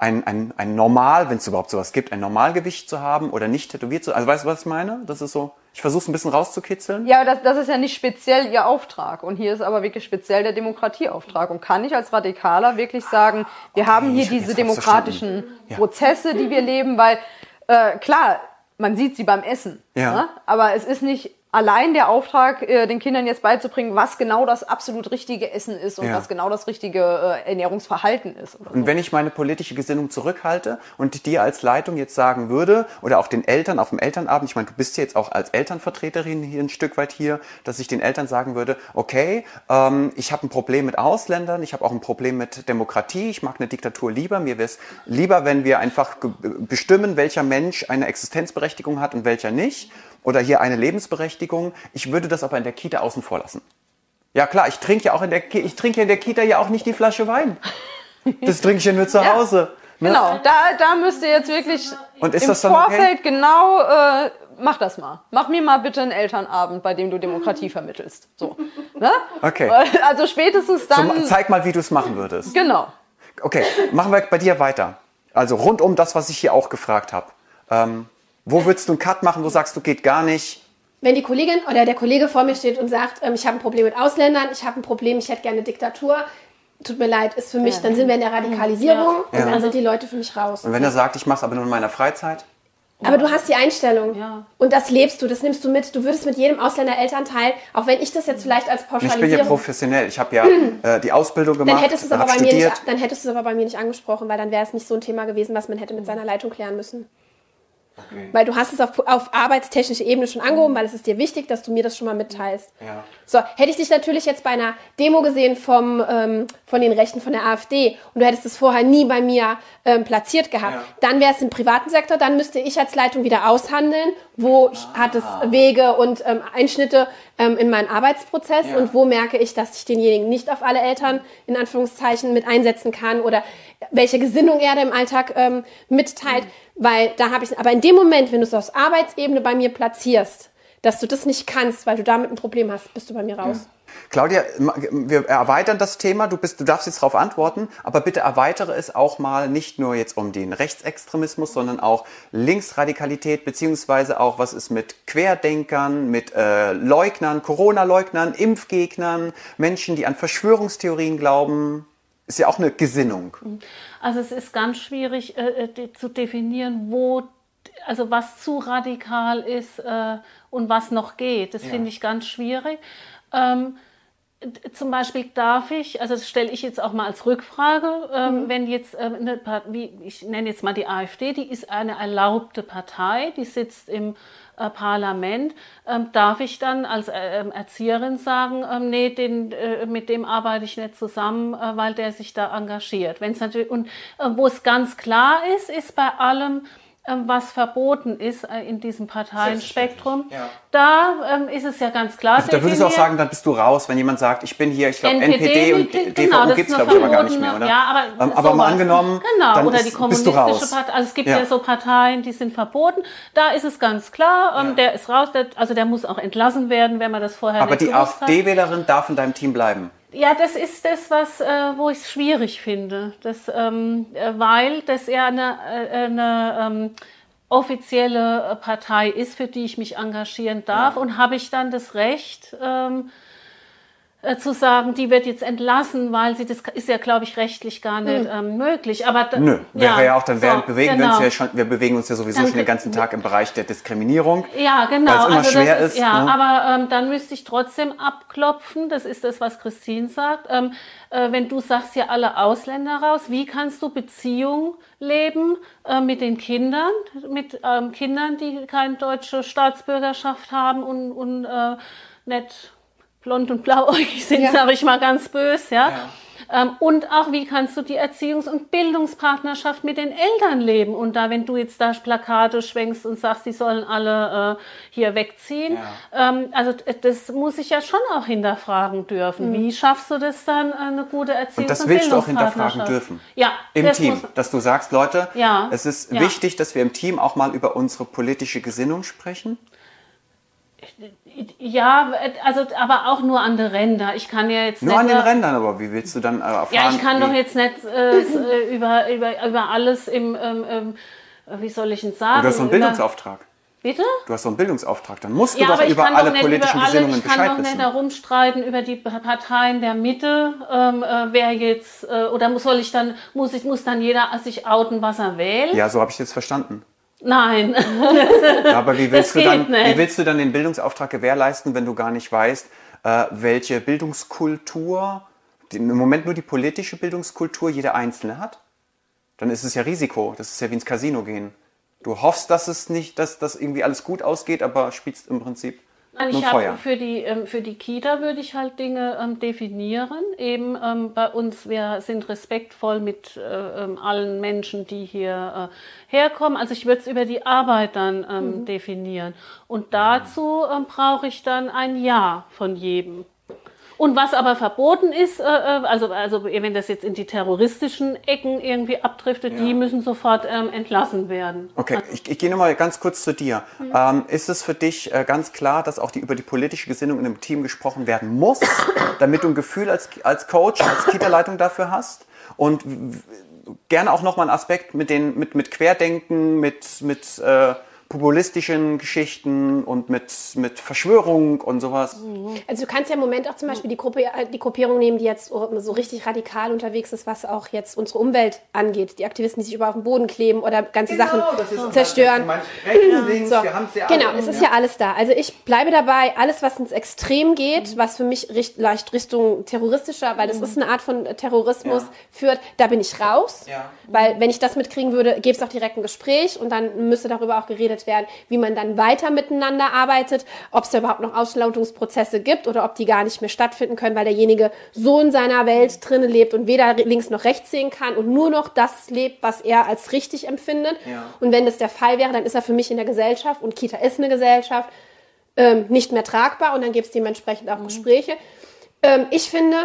Speaker 1: ein, ein, ein Normal, wenn es überhaupt sowas gibt, ein Normalgewicht zu haben oder nicht tätowiert zu Also weißt du, was ich meine? Das ist so, ich versuche es ein bisschen rauszukitzeln.
Speaker 4: Ja, das, das ist ja nicht speziell ihr Auftrag. Und hier ist aber wirklich speziell der Demokratieauftrag. Und kann ich als Radikaler wirklich sagen, wir haben hier diese demokratischen
Speaker 1: Ja.
Speaker 4: Prozesse, die wir leben, weil äh, klar, man sieht sie beim Essen.
Speaker 1: Ja.
Speaker 4: Ne? Aber es ist nicht allein der Auftrag, äh, den Kindern jetzt beizubringen, was genau das absolut richtige Essen ist und
Speaker 1: Ja.
Speaker 4: was genau das richtige äh, Ernährungsverhalten ist. Oder so.
Speaker 1: Und wenn ich meine politische Gesinnung zurückhalte und dir als Leitung jetzt sagen würde, oder auch den Eltern auf dem Elternabend, ich meine, du bist jetzt auch als Elternvertreterin hier ein Stück weit hier, dass ich den Eltern sagen würde, okay, ähm, ich habe ein Problem mit Ausländern, ich habe auch ein Problem mit Demokratie, ich mag eine Diktatur lieber, mir wäre es lieber, wenn wir einfach bestimmen, welcher Mensch eine Existenzberechtigung hat und welcher nicht, oder hier eine Lebensberechtigung. Ich würde das aber in der Kita außen vor lassen. Ja klar, ich trinke ja auch in der Ki ich trinke in der Kita ja auch nicht die Flasche Wein. Das trinke ich ja nur zu *laughs*
Speaker 4: Ja.
Speaker 1: Hause. Ne?
Speaker 4: Genau, da, da müsst ihr jetzt wirklich
Speaker 1: Und ist
Speaker 4: im
Speaker 1: das dann okay?
Speaker 4: Vorfeld genau, äh, mach das mal. Mach mir mal bitte einen Elternabend, bei dem du Demokratie vermittelst. So. Ne?
Speaker 1: Okay. *laughs*
Speaker 4: Also spätestens
Speaker 1: So,
Speaker 4: dann.
Speaker 1: zeig mal, wie du es machen würdest.
Speaker 4: genau.
Speaker 1: Okay, machen wir bei dir weiter. Also rund um das, was ich hier auch gefragt habe. Ähm, wo würdest du einen Cut machen, wo sagst du, geht gar nicht?
Speaker 3: Wenn die Kollegin oder der Kollege vor mir steht und sagt, ähm, ich habe ein Problem mit Ausländern, ich habe ein Problem, ich hätte gerne Diktatur, tut mir leid, ist für mich, dann sind wir in der Radikalisierung
Speaker 1: Ja.
Speaker 3: und dann sind die Leute für mich raus.
Speaker 1: Und wenn er sagt, ich mache es aber nur in meiner Freizeit?
Speaker 3: Aber du hast die Einstellung
Speaker 2: Ja.
Speaker 3: und das lebst du, das nimmst du mit. Du würdest mit jedem Ausländer-Elternteil, auch wenn ich das jetzt vielleicht als
Speaker 1: Ich bin ja
Speaker 3: Pauschalisierung...
Speaker 1: professionell. Ich habe ja *clears throat* äh, die Ausbildung gemacht,
Speaker 3: Dann hättest, es aber bei mir nicht, dann hättest du es aber bei mir nicht angesprochen, weil dann wäre es nicht so ein Thema gewesen, was man hätte mit seiner Leitung klären müssen. Weil du hast es auf, auf arbeitstechnische Ebene schon angehoben, weil es ist dir wichtig, dass du mir das schon mal mitteilst.
Speaker 1: Ja.
Speaker 3: So, hätte ich dich natürlich jetzt bei einer Demo gesehen vom, ähm, von den Rechten von der AfD und du hättest es vorher nie bei mir ähm, platziert gehabt,
Speaker 1: Ja.
Speaker 3: dann wäre es im privaten Sektor, dann müsste ich als Leitung wieder aushandeln, wo hat es Wege und ähm, Einschnitte ähm, in meinen Arbeitsprozess
Speaker 1: Ja.
Speaker 3: und wo merke ich, dass ich denjenigen nicht auf alle Eltern in Anführungszeichen mit einsetzen kann oder welche Gesinnung er da im Alltag ähm, mitteilt, weil da habe ich, aber in dem Moment, wenn du es aus Arbeitsebene bei mir platzierst, dass du das nicht kannst, weil du damit ein Problem hast, bist du bei mir raus.
Speaker 1: Claudia, ma- wir erweitern das Thema. Du, bist, du darfst jetzt darauf antworten, aber bitte erweitere es auch mal nicht nur jetzt um den Rechtsextremismus, sondern auch Linksradikalität, beziehungsweise auch, was ist mit Querdenkern, mit äh, Leugnern, Corona-Leugnern, Impfgegnern, Menschen, die an Verschwörungstheorien glauben. Ist ja auch eine Gesinnung.
Speaker 2: Also es ist ganz schwierig äh, de- zu definieren, wo, also was zu radikal ist äh, und was noch geht. Das
Speaker 1: Ja.
Speaker 2: finde ich ganz schwierig. Ähm, zum Beispiel darf ich, also das stelle ich jetzt auch mal als Rückfrage, ähm, wenn jetzt ähm, eine Part- wie ich nenne jetzt mal die AfD, die ist eine erlaubte Partei, die sitzt im äh, Parlament, ähm, darf ich dann als äh, ähm, Erzieherin sagen, ähm, nee, den, äh, mit dem arbeite ich nicht zusammen, äh, weil der sich da engagiert. Wenn es natürlich und äh, wo es ganz klar ist, ist bei allem was verboten ist äh, in diesem Parteienspektrum,
Speaker 1: Ja.
Speaker 2: da ähm, ist es ja ganz klar.
Speaker 1: Also da würdest du auch sagen, dann bist du raus, wenn jemand sagt, ich bin hier, ich glaube NPD, und
Speaker 2: genau,
Speaker 1: DVU
Speaker 2: das
Speaker 1: gibt es glaube ich aber gar nicht mehr, oder?
Speaker 2: Ja, aber,
Speaker 1: ähm, aber mal angenommen,
Speaker 2: genau,
Speaker 1: dann
Speaker 2: oder
Speaker 1: ist,
Speaker 2: die kommunistische. Partei. Also es gibt
Speaker 1: Ja.
Speaker 2: ja. so Parteien, die sind verboten. Da ist es ganz klar, ähm,
Speaker 1: Ja.
Speaker 2: der ist raus, der, also der muss auch entlassen werden, wenn man das vorher
Speaker 1: Aber
Speaker 2: nicht
Speaker 1: die
Speaker 2: gewusst hat.
Speaker 1: AfD-Wählerin darf in deinem Team bleiben.
Speaker 2: Ja, das ist das, was, äh, wo ich es schwierig finde, das, ähm, äh, weil das ja eine, äh, eine ähm, offizielle äh, Partei ist, für die ich mich engagieren darf. Und habe ich dann das Recht, ähm, äh, zu sagen, die wird jetzt entlassen, weil sie, das ist ja, glaube ich, rechtlich gar nicht ähm, möglich. Aber da-
Speaker 1: Nö, wäre ja, auch dann, während
Speaker 2: so,
Speaker 1: bewegen wir uns
Speaker 2: genau.
Speaker 1: ja schon, wir bewegen uns ja sowieso
Speaker 2: Dann
Speaker 1: schon den ganzen Tag im Bereich der Diskriminierung.
Speaker 2: Ja, genau.
Speaker 1: Weil es immer
Speaker 2: also
Speaker 1: schwer
Speaker 2: das
Speaker 1: ist,
Speaker 2: ja,
Speaker 1: ne?
Speaker 2: aber ähm, dann müsste ich trotzdem abklopfen. Das ist das, was Christine sagt. Ähm, äh, wenn du sagst ja alle Ausländer raus, wie kannst du Beziehung leben äh, mit den Kindern, mit ähm, Kindern, die keine deutsche Staatsbürgerschaft haben und, und äh, nicht blond und blauäugig *laughs* sind,
Speaker 3: Ja.
Speaker 2: sage ich mal ganz böse, ja. Ähm, und auch, wie kannst du die Erziehungs- und Bildungspartnerschaft mit den Eltern leben? Und da, wenn du jetzt da Plakate schwenkst und sagst, die sollen alle äh, hier wegziehen, ähm, also das muss ich ja schon auch hinterfragen dürfen. Wie schaffst du das dann, äh, eine gute Erziehungs-
Speaker 1: Und das
Speaker 2: und
Speaker 1: willst du auch hinterfragen
Speaker 2: Bildungspartnerschaft?
Speaker 1: dürfen.
Speaker 2: Ja,
Speaker 1: Im
Speaker 2: das
Speaker 1: Team. Dass du sagst, Leute,
Speaker 2: Ja,
Speaker 1: es ist
Speaker 2: ja.
Speaker 1: wichtig, dass wir im Team auch mal über unsere politische Gesinnung sprechen.
Speaker 2: Ja, also aber auch nur an den Rändern. Ich kann ja jetzt
Speaker 1: Nur
Speaker 2: nicht
Speaker 1: an den Rändern, aber wie willst du dann äh, erfahren?
Speaker 2: Ja, ich kann doch jetzt nicht äh, äh, über, über, über alles im, ähm, ähm, wie soll ich denn sagen?
Speaker 1: Du hast so einen Bildungsauftrag.
Speaker 2: Bitte?
Speaker 1: Du hast so einen Bildungsauftrag. Dann musst du
Speaker 2: Ja,
Speaker 1: doch über alle
Speaker 2: doch
Speaker 1: politischen
Speaker 2: über alle,
Speaker 1: Gesinnungen
Speaker 2: ich kann
Speaker 1: Bescheid
Speaker 2: doch nicht
Speaker 1: wissen.
Speaker 2: darum streiten über die Parteien der Mitte, ähm, äh, wer jetzt, äh, oder muss, soll ich dann, muss ich, muss dann jeder sich outen, was er wählt?
Speaker 1: Ja, so habe ich jetzt verstanden.
Speaker 2: Nein.
Speaker 1: Aber wie willst, du dann,
Speaker 2: nicht.
Speaker 1: wie willst du dann den Bildungsauftrag gewährleisten, wenn du gar nicht weißt, äh, welche Bildungskultur, im Moment nur die politische Bildungskultur jeder Einzelne hat? Dann ist es ja Risiko. Das ist ja wie ins Casino gehen. Du hoffst, dass es nicht, dass das irgendwie alles gut ausgeht, aber spielst im Prinzip
Speaker 2: ich habe für die ähm, für die Kita würde ich halt Dinge ähm, definieren. Eben ähm, bei uns wir sind respektvoll mit äh, allen Menschen, die hier äh, herkommen. Also ich würde es über die Arbeit dann ähm, definieren. Und dazu ähm, brauche ich dann ein Ja von jedem. Und was aber verboten ist, äh, äh, also, also wenn das jetzt in die terroristischen Ecken irgendwie abdriftet, die müssen sofort ähm, entlassen werden.
Speaker 1: Okay, ich, ich gehe nochmal ganz kurz zu dir. Ähm, ist es für dich äh, ganz klar, dass auch die, über die politische Gesinnung in einem Team gesprochen werden muss, damit du ein Gefühl als, als Coach, als Kita-Leitung dafür hast? Und gerne auch nochmal einen Aspekt mit, den, mit, mit Querdenken, mit, mit äh, populistischen Geschichten und mit, mit Verschwörung und sowas.
Speaker 3: Also du kannst ja im Moment auch zum Beispiel die, Gruppe, äh, die Gruppierung nehmen, die jetzt so richtig radikal unterwegs ist, was auch jetzt unsere Umwelt angeht. Die Aktivisten, die sich überall auf den Boden kleben oder ganze Sachen zerstören. So, genau, es ist ja alles da. Also ich bleibe dabei, alles, was ins Extrem geht, was für mich richt, leicht Richtung terroristischer, weil das ist eine Art von Terrorismus
Speaker 1: Ja.
Speaker 3: führt, da bin ich raus.
Speaker 1: Ja.
Speaker 3: Weil wenn ich das mitkriegen würde, gäbe es auch direkt ein Gespräch und dann müsste darüber auch geredet werden, wie man dann weiter miteinander arbeitet, ob es da überhaupt noch Auslautungsprozesse gibt oder ob die gar nicht mehr stattfinden können, weil derjenige so in seiner Welt drinnen lebt und weder links noch rechts sehen kann und nur noch das lebt, was er als richtig empfindet.
Speaker 1: Ja.
Speaker 3: Und wenn das der Fall wäre, dann ist er für mich in der Gesellschaft und Kita ist eine Gesellschaft ähm, nicht mehr tragbar und dann gibt es dementsprechend auch Gespräche. Ähm, ich finde,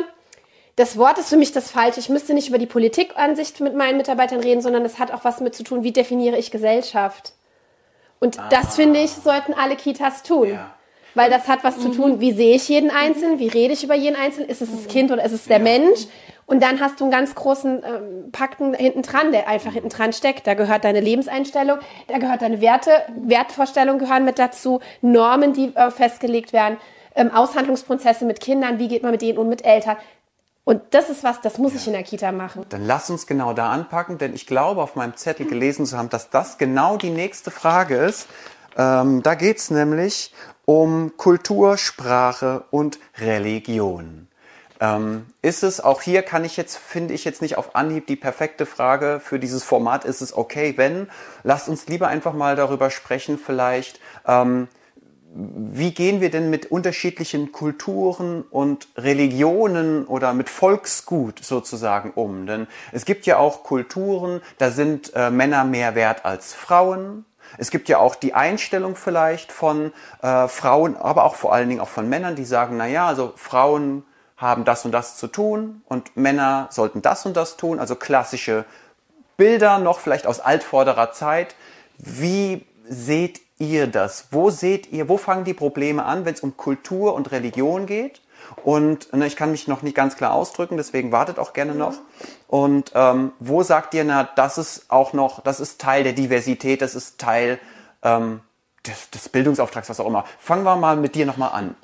Speaker 3: das Wort ist für mich das Falsche. Ich müsste nicht über die Politikansicht mit meinen Mitarbeitern reden, sondern es hat auch was mit zu tun, wie definiere ich Gesellschaft. Und das, finde ich, sollten alle Kitas tun.
Speaker 1: Ja.
Speaker 3: Weil das hat was zu tun, wie sehe ich jeden Einzelnen, wie rede ich über jeden Einzelnen, ist es das Kind oder ist es der Mensch? Und dann hast du einen ganz großen ähm, Pakten hinten dran, der einfach hinten dran steckt. Da gehört deine Lebenseinstellung, da gehört deine Werte, Wertvorstellungen gehören mit dazu, Normen, die äh, festgelegt werden, ähm, Aushandlungsprozesse mit Kindern, wie geht man mit denen und mit Eltern. Und das ist was, das muss ich in der Kita machen.
Speaker 1: Dann lass uns genau da anpacken, denn ich glaube, auf meinem Zettel gelesen zu haben, dass das genau die nächste Frage ist. Ähm, da geht's nämlich um Kultur, Sprache und Religion. Ähm, ist es, auch hier kann ich jetzt, finde ich jetzt nicht auf Anhieb die perfekte Frage für dieses Format, ist es okay, wenn? Lasst uns lieber einfach mal darüber sprechen, vielleicht, ähm, wie gehen wir denn mit unterschiedlichen Kulturen und Religionen oder mit Volksgut sozusagen um? Denn es gibt ja auch Kulturen, da sind äh, Männer mehr wert als Frauen. Es gibt ja auch die Einstellung vielleicht von äh, Frauen, aber auch vor allen Dingen auch von Männern, die sagen, na ja, also Frauen haben das und das zu tun und Männer sollten das und das tun, also klassische Bilder noch vielleicht aus altvorderer Zeit. Wie seht ihr das? Wo seht ihr, wo fangen die Probleme an, wenn es um Kultur und Religion geht? Und ne, ich kann mich noch nicht ganz klar ausdrücken, deswegen wartet auch gerne noch. Und ähm, wo sagt ihr, na, das ist auch noch, das ist Teil der Diversität, das ist Teil ähm, des, des Bildungsauftrags, was auch immer. Fangen wir mal mit dir nochmal an.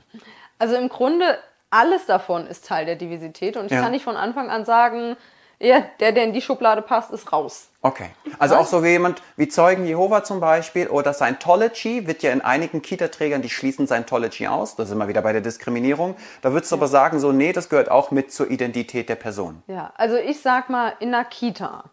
Speaker 4: Also im Grunde alles davon ist Teil der Diversität und ich
Speaker 1: Ja.
Speaker 4: kann nicht von Anfang an sagen, ja, der, der in die Schublade passt, ist raus.
Speaker 1: Okay. Also auch so wie jemand wie Zeugen Jehova zum Beispiel oder Scientology wird ja in einigen Kita-Trägern, die schließen Scientology aus. Da sind wir wieder bei der Diskriminierung. Da würdest du aber sagen, so, nee, das gehört auch mit zur Identität der Person.
Speaker 4: Ja, also ich sag mal, in der Kita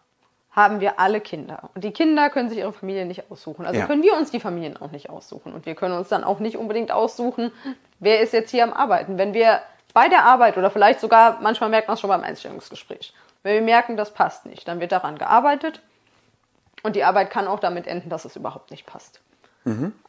Speaker 4: haben wir alle Kinder. Und die Kinder können sich ihre Familie nicht aussuchen. Also
Speaker 1: Ja.
Speaker 4: können wir uns die Familien auch nicht aussuchen. Und wir können uns dann auch nicht unbedingt aussuchen, wer ist jetzt hier am Arbeiten. Wenn wir bei der Arbeit oder vielleicht sogar, manchmal merkt man es schon beim Einstellungsgespräch, wenn wir merken, das passt nicht, dann wird daran gearbeitet. Und die Arbeit kann auch damit enden, dass es überhaupt nicht passt.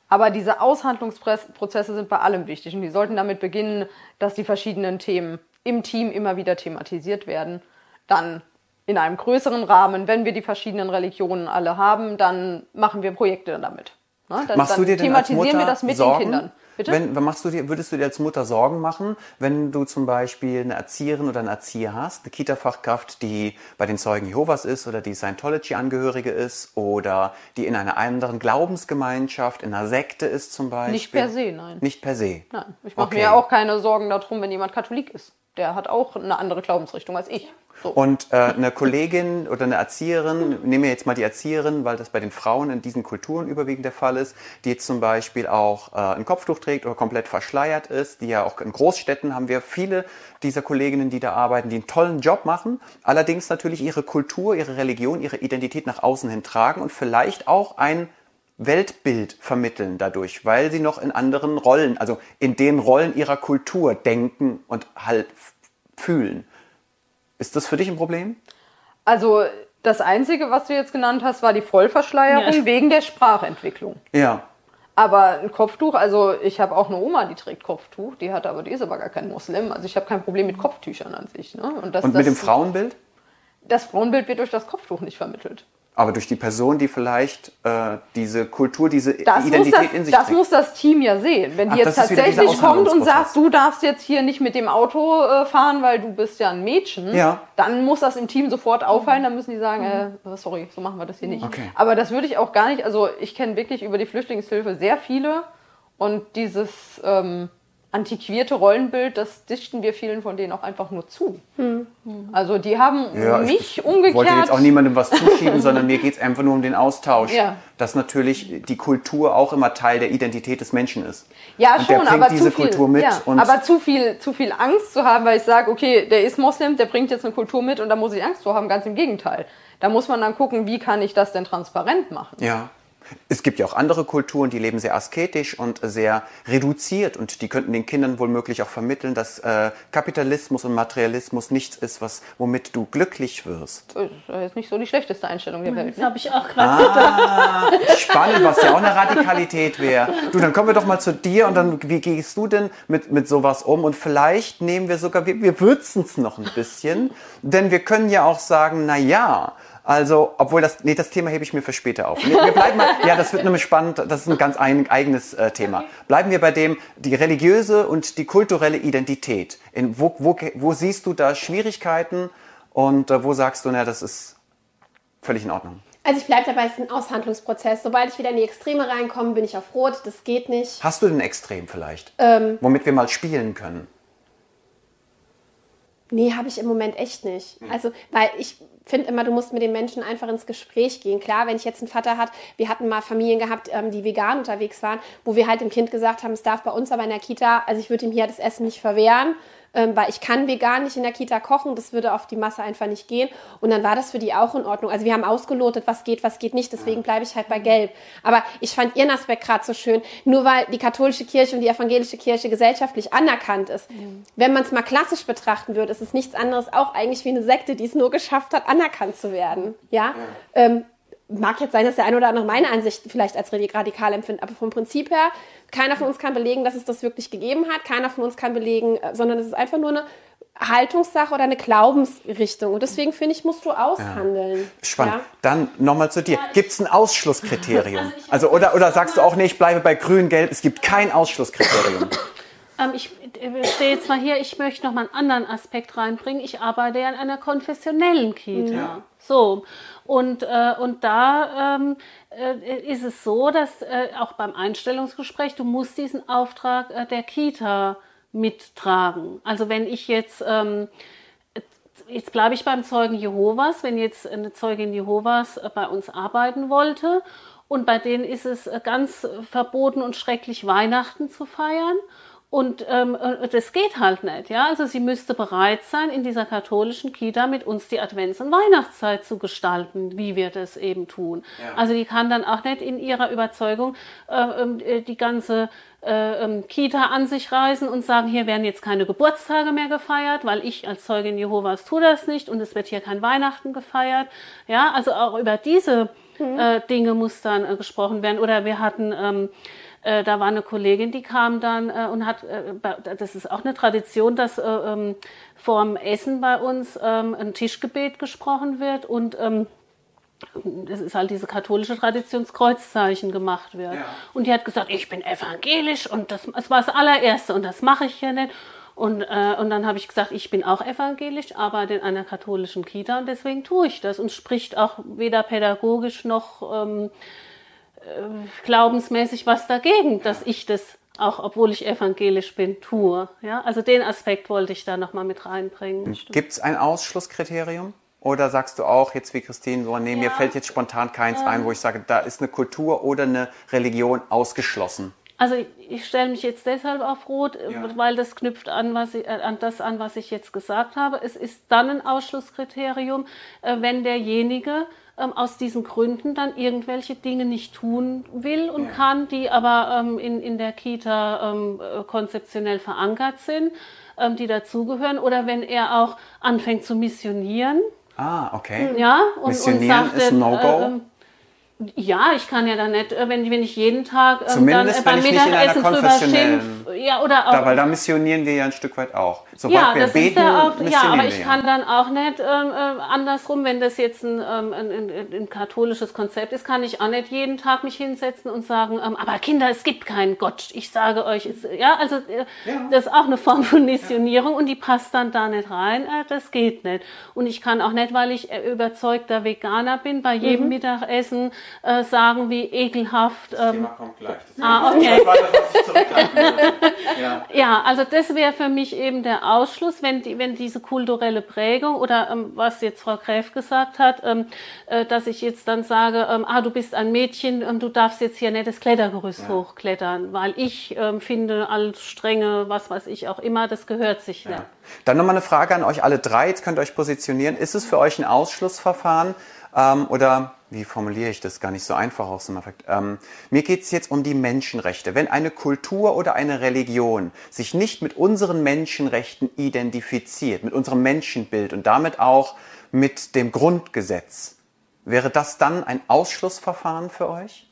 Speaker 4: Aber diese Aushandlungsprozesse sind bei allem wichtig und die sollten damit beginnen, dass die verschiedenen Themen im Team immer wieder thematisiert werden. Dann in einem größeren Rahmen, wenn wir die verschiedenen Religionen alle haben, dann machen wir Projekte damit. Na, dann,
Speaker 1: Machst
Speaker 4: dann
Speaker 1: du dir
Speaker 4: thematisieren
Speaker 1: Mutter
Speaker 4: wir das mit
Speaker 1: Sorgen?
Speaker 4: den Kindern. Bitte?
Speaker 1: Wenn, wenn machst du dir, würdest du dir als Mutter Sorgen machen, wenn du zum Beispiel eine Erzieherin oder einen Erzieher hast, eine Kita-Fachkraft, die bei den Zeugen Jehovas ist oder die Scientology-Angehörige ist oder die in einer anderen Glaubensgemeinschaft, in einer Sekte ist zum Beispiel?
Speaker 4: Nicht per se, nein.
Speaker 1: Nicht per se.
Speaker 4: Nein, ich mache
Speaker 1: Okay.
Speaker 4: mir ja auch keine Sorgen darum, wenn jemand Katholik ist. Der hat auch eine andere Glaubensrichtung als ich. So.
Speaker 1: Und äh, eine Kollegin oder eine Erzieherin, nehmen wir jetzt mal die Erzieherin, weil das bei den Frauen in diesen Kulturen überwiegend der Fall ist, die jetzt zum Beispiel auch äh, ein Kopftuch trägt oder komplett verschleiert ist, die ja auch in Großstädten haben wir viele dieser Kolleginnen, die da arbeiten, die einen tollen Job machen, allerdings natürlich ihre Kultur, ihre Religion, ihre Identität nach außen hin tragen und vielleicht auch ein Weltbild vermitteln dadurch, weil sie noch in anderen Rollen, also in den Rollen ihrer Kultur denken und halt fühlen. Ist das für dich ein Problem?
Speaker 4: Also das Einzige, was du jetzt genannt hast, war die Vollverschleierung
Speaker 2: Ja.
Speaker 4: wegen der Sprachentwicklung.
Speaker 1: Ja.
Speaker 4: Aber ein Kopftuch, also ich habe auch eine Oma, die trägt Kopftuch, die hat aber, die ist aber gar kein Muslim. Also ich habe kein Problem mit Kopftüchern an sich. Ne? Und, das,
Speaker 1: Und mit
Speaker 4: das,
Speaker 1: dem Frauenbild?
Speaker 4: Das Frauenbild wird durch das Kopftuch nicht vermittelt.
Speaker 1: Aber durch die Person, die vielleicht äh, diese Kultur, diese
Speaker 4: Das,
Speaker 1: Identität
Speaker 4: das,
Speaker 1: in sich
Speaker 4: das
Speaker 1: trägt.
Speaker 4: muss das Team ja sehen. Wenn die
Speaker 1: Ach,
Speaker 4: jetzt
Speaker 1: das
Speaker 4: tatsächlich kommt und sagt, du darfst jetzt hier nicht mit dem Auto äh, fahren, weil du bist ja ein Mädchen,
Speaker 1: Ja.
Speaker 4: dann muss das im Team sofort auffallen. Dann müssen die sagen, äh, sorry, so machen wir das hier nicht.
Speaker 1: Okay.
Speaker 4: Aber das würde ich auch gar nicht, also ich kenne wirklich über die Flüchtlingshilfe sehr viele und dieses ähm, antiquierte Rollenbild, das dichten wir vielen von denen auch einfach nur zu. Also die haben
Speaker 1: ja, ich-
Speaker 4: mich
Speaker 1: ich
Speaker 4: umgekehrt.
Speaker 1: wollte jetzt auch niemandem was *laughs* zuschieben, sondern mir geht es einfach nur um den Austausch.
Speaker 4: Ja.
Speaker 1: Dass natürlich die Kultur auch immer Teil der Identität des Menschen ist.
Speaker 4: Ja,
Speaker 1: Und der
Speaker 4: schon,
Speaker 1: bringt
Speaker 4: aber
Speaker 1: diese
Speaker 4: zu viel,
Speaker 1: Kultur mit
Speaker 4: Ja,
Speaker 1: und-
Speaker 4: aber zu viel, zu viel Angst zu haben, weil ich sage, okay, der ist Moslem, der bringt jetzt eine Kultur mit und da muss ich Angst vor haben. Ganz im Gegenteil. Da muss man dann gucken, wie kann ich das denn transparent machen?
Speaker 1: Ja. Es gibt ja auch andere Kulturen, die leben sehr asketisch und sehr reduziert und die könnten den Kindern wohl möglich auch vermitteln, dass äh, Kapitalismus und Materialismus nichts ist, was, womit du glücklich wirst.
Speaker 4: Das ist nicht so die schlechteste Einstellung der Welt.
Speaker 2: Das habe ich auch gerade
Speaker 1: Spannend, was ja auch eine Radikalität wäre. Du, dann kommen wir doch mal zu dir und dann, wie gehst du denn mit, mit sowas um? Und vielleicht nehmen wir sogar, wir, wir würzen es noch ein bisschen, denn wir können ja auch sagen, na ja, also, obwohl das, nee, das Thema hebe ich mir für später auf. Nee, wir bleiben mal, *laughs* ja, das wird nämlich spannend, das ist ein ganz ein, eigenes äh, Thema. Bleiben wir bei dem, die religiöse und die kulturelle Identität. In, wo, wo, wo siehst du da Schwierigkeiten und äh, wo sagst du, na, das ist völlig in Ordnung?
Speaker 3: Also ich bleibe dabei, es ist ein Aushandlungsprozess. Sobald ich wieder in die Extreme reinkomme, bin ich auf Rot. Das geht nicht.
Speaker 1: Hast du denn Extrem vielleicht?
Speaker 3: Ähm.
Speaker 1: womit wir mal spielen können?
Speaker 3: Nee, habe ich im Moment echt nicht. Also, weil ich finde immer, du musst mit den Menschen einfach ins Gespräch gehen. Klar, wenn ich jetzt einen Vater hat, wir hatten mal Familien gehabt, ähm, die vegan unterwegs waren, wo wir halt dem Kind gesagt haben, es darf bei uns aber in der Kita, also ich würde ihm hier das Essen nicht verwehren, ähm, weil ich kann vegan nicht in der Kita kochen, das würde auf die Masse einfach nicht gehen. Und dann war das für die auch in Ordnung. Also wir haben ausgelotet, was geht, was geht nicht, deswegen bleibe ich halt bei Gelb. Aber ich fand Ihren Aspekt gerade so schön, nur weil die katholische Kirche und die evangelische Kirche gesellschaftlich anerkannt ist. Wenn man es mal klassisch betrachten würde, ist es nichts anderes auch eigentlich wie eine Sekte, die es nur geschafft hat, anerkannt zu werden. Ja. Ähm, mag jetzt sein, dass der eine oder andere meine Ansicht vielleicht als radikal empfindet, aber vom Prinzip her, keiner von uns kann belegen, dass es das wirklich gegeben hat. Keiner von uns kann belegen, äh, sondern es ist einfach nur eine Haltungssache oder eine Glaubensrichtung. Und deswegen finde ich, musst du aushandeln.
Speaker 1: Spannend.
Speaker 3: Ja?
Speaker 1: Dann nochmal zu dir. Gibt es ein Ausschlusskriterium? Also, oder, oder sagst du auch, nee, ich bleibe bei grün, gelb, es gibt kein Ausschlusskriterium?
Speaker 2: Ähm, ich äh, stehe jetzt mal hier, ich möchte noch mal einen anderen Aspekt reinbringen. Ich arbeite ja in einer konfessionellen Kita. So. Und, äh, und da ähm, äh, ist es so, dass äh, auch beim Einstellungsgespräch, du musst diesen Auftrag äh, der Kita mittragen. Also wenn ich jetzt, ähm, jetzt bleibe ich beim Zeugen Jehovas, wenn jetzt eine Zeugin Jehovas äh, bei uns arbeiten wollte und bei denen ist es äh, ganz verboten und schrecklich, Weihnachten zu feiern. Und ähm, äh, das geht halt nicht, ja. Also sie müsste bereit sein, in dieser katholischen Kita mit uns die Advents- und Weihnachtszeit zu gestalten, wie wir das eben tun. Ja. Also die kann dann auch nicht in ihrer Überzeugung äh, ähm, äh, die ganze äh, ähm, Kita an sich reißen und sagen, hier werden jetzt keine Geburtstage mehr gefeiert, weil ich als Zeugin Jehovas tue das nicht und es wird hier kein Weihnachten gefeiert. Ja, also auch über diese mhm. äh, Dinge muss dann äh, gesprochen werden. Oder wir hatten ähm, äh, da war eine Kollegin, die kam dann äh, und hat, äh, das ist auch eine Tradition, dass äh, ähm, vorm Essen bei uns ähm, ein Tischgebet gesprochen wird und ähm, das ist halt diese katholische Traditionskreuzzeichen gemacht wird. Ja. Und die hat gesagt, ich bin evangelisch und das, das war das allererste und das mache ich hier nicht. Und, äh, und dann habe ich gesagt, ich bin auch evangelisch, arbeite in einer katholischen Kita und deswegen tue ich das und spricht auch weder pädagogisch noch ähm, äh, glaubensmäßig was dagegen, dass ich das auch obwohl ich evangelisch bin, tue. Ja, also den Aspekt wollte ich da nochmal mit reinbringen.
Speaker 1: Gibt es ein Ausschlusskriterium? Oder sagst du auch jetzt wie Christine so, nee, ja, mir fällt jetzt spontan keins ähm, ein, wo ich sage, da ist eine Kultur oder eine Religion ausgeschlossen?
Speaker 2: Also ich, ich stelle mich jetzt deshalb auf Rot, ja. weil das knüpft an, was ich, äh, an das an, was ich jetzt gesagt habe. Es ist dann ein Ausschlusskriterium, äh, wenn derjenige ähm, aus diesen Gründen dann irgendwelche Dinge nicht tun will und ja. kann, die aber ähm, in, in der Kita ähm, äh, konzeptionell verankert sind, ähm, die dazugehören. Oder wenn er auch anfängt zu missionieren.
Speaker 1: Ah, okay.
Speaker 2: Ja,
Speaker 1: und, Missionieren und sagt, ist No-Go?
Speaker 2: Ja, ich kann ja dann nicht, äh, wenn, wenn ich jeden Tag
Speaker 1: ähm, dann äh, beim Mittagessen drüber schimpf.
Speaker 2: Ja, oder auch,
Speaker 1: da, weil da missionieren wir ja ein Stück weit auch. Sobald ja, wir das beten, ist der
Speaker 2: auch, ja, aber ich kann dann auch nicht ähm, äh, andersrum, wenn das jetzt ein, ähm, ein, ein, ein, katholisches Konzept ist, kann ich auch nicht jeden Tag mich hinsetzen und sagen, ähm, aber Kinder, es gibt keinen Gott. Ich sage euch, es, ja, also äh, ja. das ist auch eine Form von Missionierung ja. und die passt dann da nicht rein. Äh, das geht nicht. Und ich kann auch nicht, weil ich äh, überzeugter Veganer bin, bei jedem mhm. Mittagessen äh, sagen, wie ekelhaft.
Speaker 1: Das ähm, Thema kommt gleich.
Speaker 2: Das ah, okay. *laughs* ja. ja, also das wäre für mich eben der Ausschluss, wenn, die, wenn diese kulturelle Prägung oder ähm, was jetzt Frau Gräf gesagt hat, ähm, äh, dass ich jetzt dann sage, ähm, ah, du bist ein Mädchen, ähm, du darfst jetzt hier nicht das Klettergerüst ja. hochklettern, weil ich ähm, finde, alles strenge, was weiß ich auch immer, das gehört sich nicht.
Speaker 1: Dann nochmal eine Frage an euch alle drei, jetzt könnt ihr euch positionieren. Ist es für euch ein Ausschlussverfahren ähm, oder wie formuliere ich das gar nicht so einfach aus dem Effekt? Ähm, mir geht es jetzt um die Menschenrechte. Wenn eine Kultur oder eine Religion sich nicht mit unseren Menschenrechten identifiziert, mit unserem Menschenbild und damit auch mit dem Grundgesetz, wäre das dann ein Ausschlussverfahren für euch?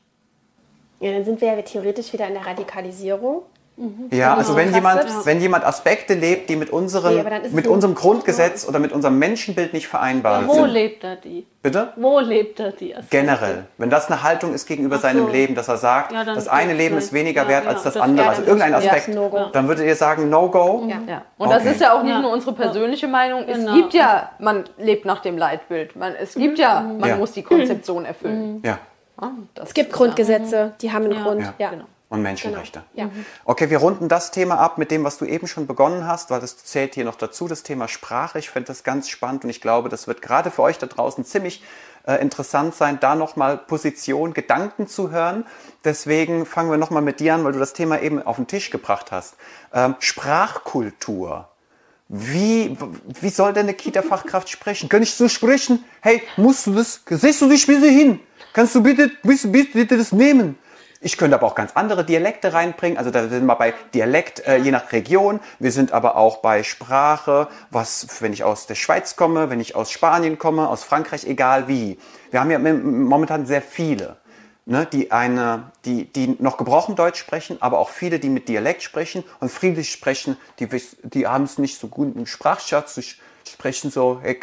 Speaker 3: Ja, dann sind wir ja theoretisch wieder in der Radikalisierung.
Speaker 1: Mhm. Ja, also wenn jemand, wenn jemand Aspekte lebt, die mit unserem, nee, mit unserem Grundgesetz oder mit unserem Menschenbild nicht vereinbar
Speaker 2: ja, wo
Speaker 1: sind.
Speaker 2: Wo lebt er die?
Speaker 1: Bitte?
Speaker 2: Wo lebt er die
Speaker 1: Aspekte? Generell. Wenn das eine Haltung ist gegenüber so. seinem Leben, dass er sagt, ja, das eine Leben ist weniger wert genau. als das, das andere, also irgendein Aspekt, no dann würdet ihr sagen No-Go?
Speaker 4: Ja. ja. Und okay. das ist ja auch nicht nur unsere persönliche Meinung. Es genau. gibt ja, man lebt nach dem Leitbild. Man, es gibt ja, mhm. man muss die Konzeption erfüllen.
Speaker 1: Mhm. Ja.
Speaker 3: es gibt Grundgesetze, die haben einen Grund. Ja. Genau
Speaker 1: und Menschenrechte. Genau. Ja. Okay, wir runden das Thema ab mit dem, was du eben schon begonnen hast, weil das zählt hier noch dazu, das Thema Sprache. Ich finde das ganz spannend und ich glaube, das wird gerade für euch da draußen ziemlich äh, interessant sein, da nochmal Position, Gedanken zu hören. Deswegen fangen wir nochmal mit dir an, weil du das Thema eben auf den Tisch gebracht hast. Ähm, Sprachkultur. Wie, wie soll denn eine Kita-Fachkraft sprechen? Kann ich so sprechen? Hey, musst du das, siehst du dich bitte hin? Kannst du bitte, bitte, bitte das nehmen? Ich könnte aber auch ganz andere Dialekte reinbringen. Also da sind wir bei Dialekt äh, je nach Region. Wir sind aber auch bei Sprache, was, wenn ich aus der Schweiz komme, wenn ich aus Spanien komme, aus Frankreich, egal wie. Wir haben ja momentan sehr viele, ne, die eine, die, die noch gebrochen Deutsch sprechen, aber auch viele, die mit Dialekt sprechen und friedlich sprechen, die, die haben es nicht so gut im Sprachschatz, die sprechen so, hey,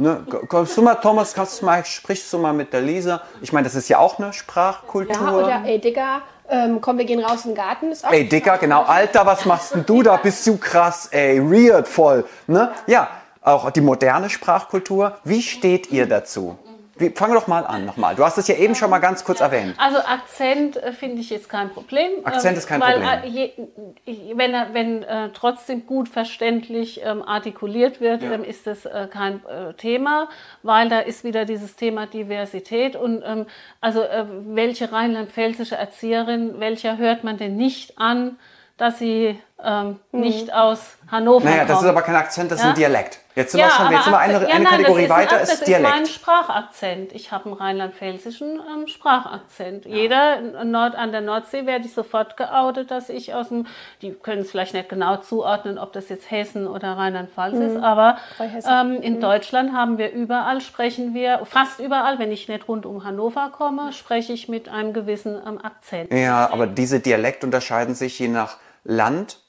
Speaker 1: Ne? Kommst du mal, Thomas, kannst du mal, sprichst du mal mit der Lisa? Ich meine, das ist ja auch eine Sprachkultur. Ja,
Speaker 3: oder ey Digga, ähm, komm, wir gehen raus in den Garten.
Speaker 1: Ist auch ey Digga, genau. Alter, was machst denn du da? Bist du krass, ey, weird voll. Ne? Ja, auch die moderne Sprachkultur. Wie steht ihr dazu? Wie, fang doch mal an, nochmal. Du hast es ja eben schon mal ganz kurz erwähnt.
Speaker 2: Also Akzent äh, finde ich jetzt kein Problem.
Speaker 1: Akzent
Speaker 2: ähm,
Speaker 1: ist kein
Speaker 2: weil,
Speaker 1: Problem.
Speaker 2: äh, Je, wenn er, wenn äh, trotzdem gut verständlich ähm, artikuliert wird,
Speaker 1: Ja.
Speaker 2: ähm, ist das äh, kein äh, Thema, weil da ist wieder dieses Thema Diversität und ähm, also äh, welche rheinland-pfälzische Erzieherin, welcher hört man denn nicht an, dass sie ähm, nicht aus Hannover
Speaker 1: Naja, das
Speaker 2: kommt?
Speaker 1: ist aber kein Akzent, das ist
Speaker 2: Ja?
Speaker 1: ein Dialekt. Jetzt sind wir schon, jetzt sind wir eine,
Speaker 2: ja,
Speaker 1: eine
Speaker 2: nein,
Speaker 1: Kategorie
Speaker 2: das
Speaker 1: weiter,
Speaker 2: ist,
Speaker 1: ist
Speaker 2: das ist mein
Speaker 1: Dialekt.
Speaker 2: Sprachakzent. Ich habe einen rheinland-pfälzischen ähm, Sprachakzent. Jeder Nord, an der Nordsee werde ich sofort geoutet, dass ich aus dem, die können es vielleicht nicht genau zuordnen, ob das jetzt Hessen oder Rheinland-Pfalz ist, aber ähm, in Deutschland haben wir überall, sprechen wir, fast überall, wenn ich nicht rund um Hannover komme, spreche ich mit einem gewissen ähm, Akzent.
Speaker 1: Ja, aber diese Dialekte unterscheiden sich je nach Land,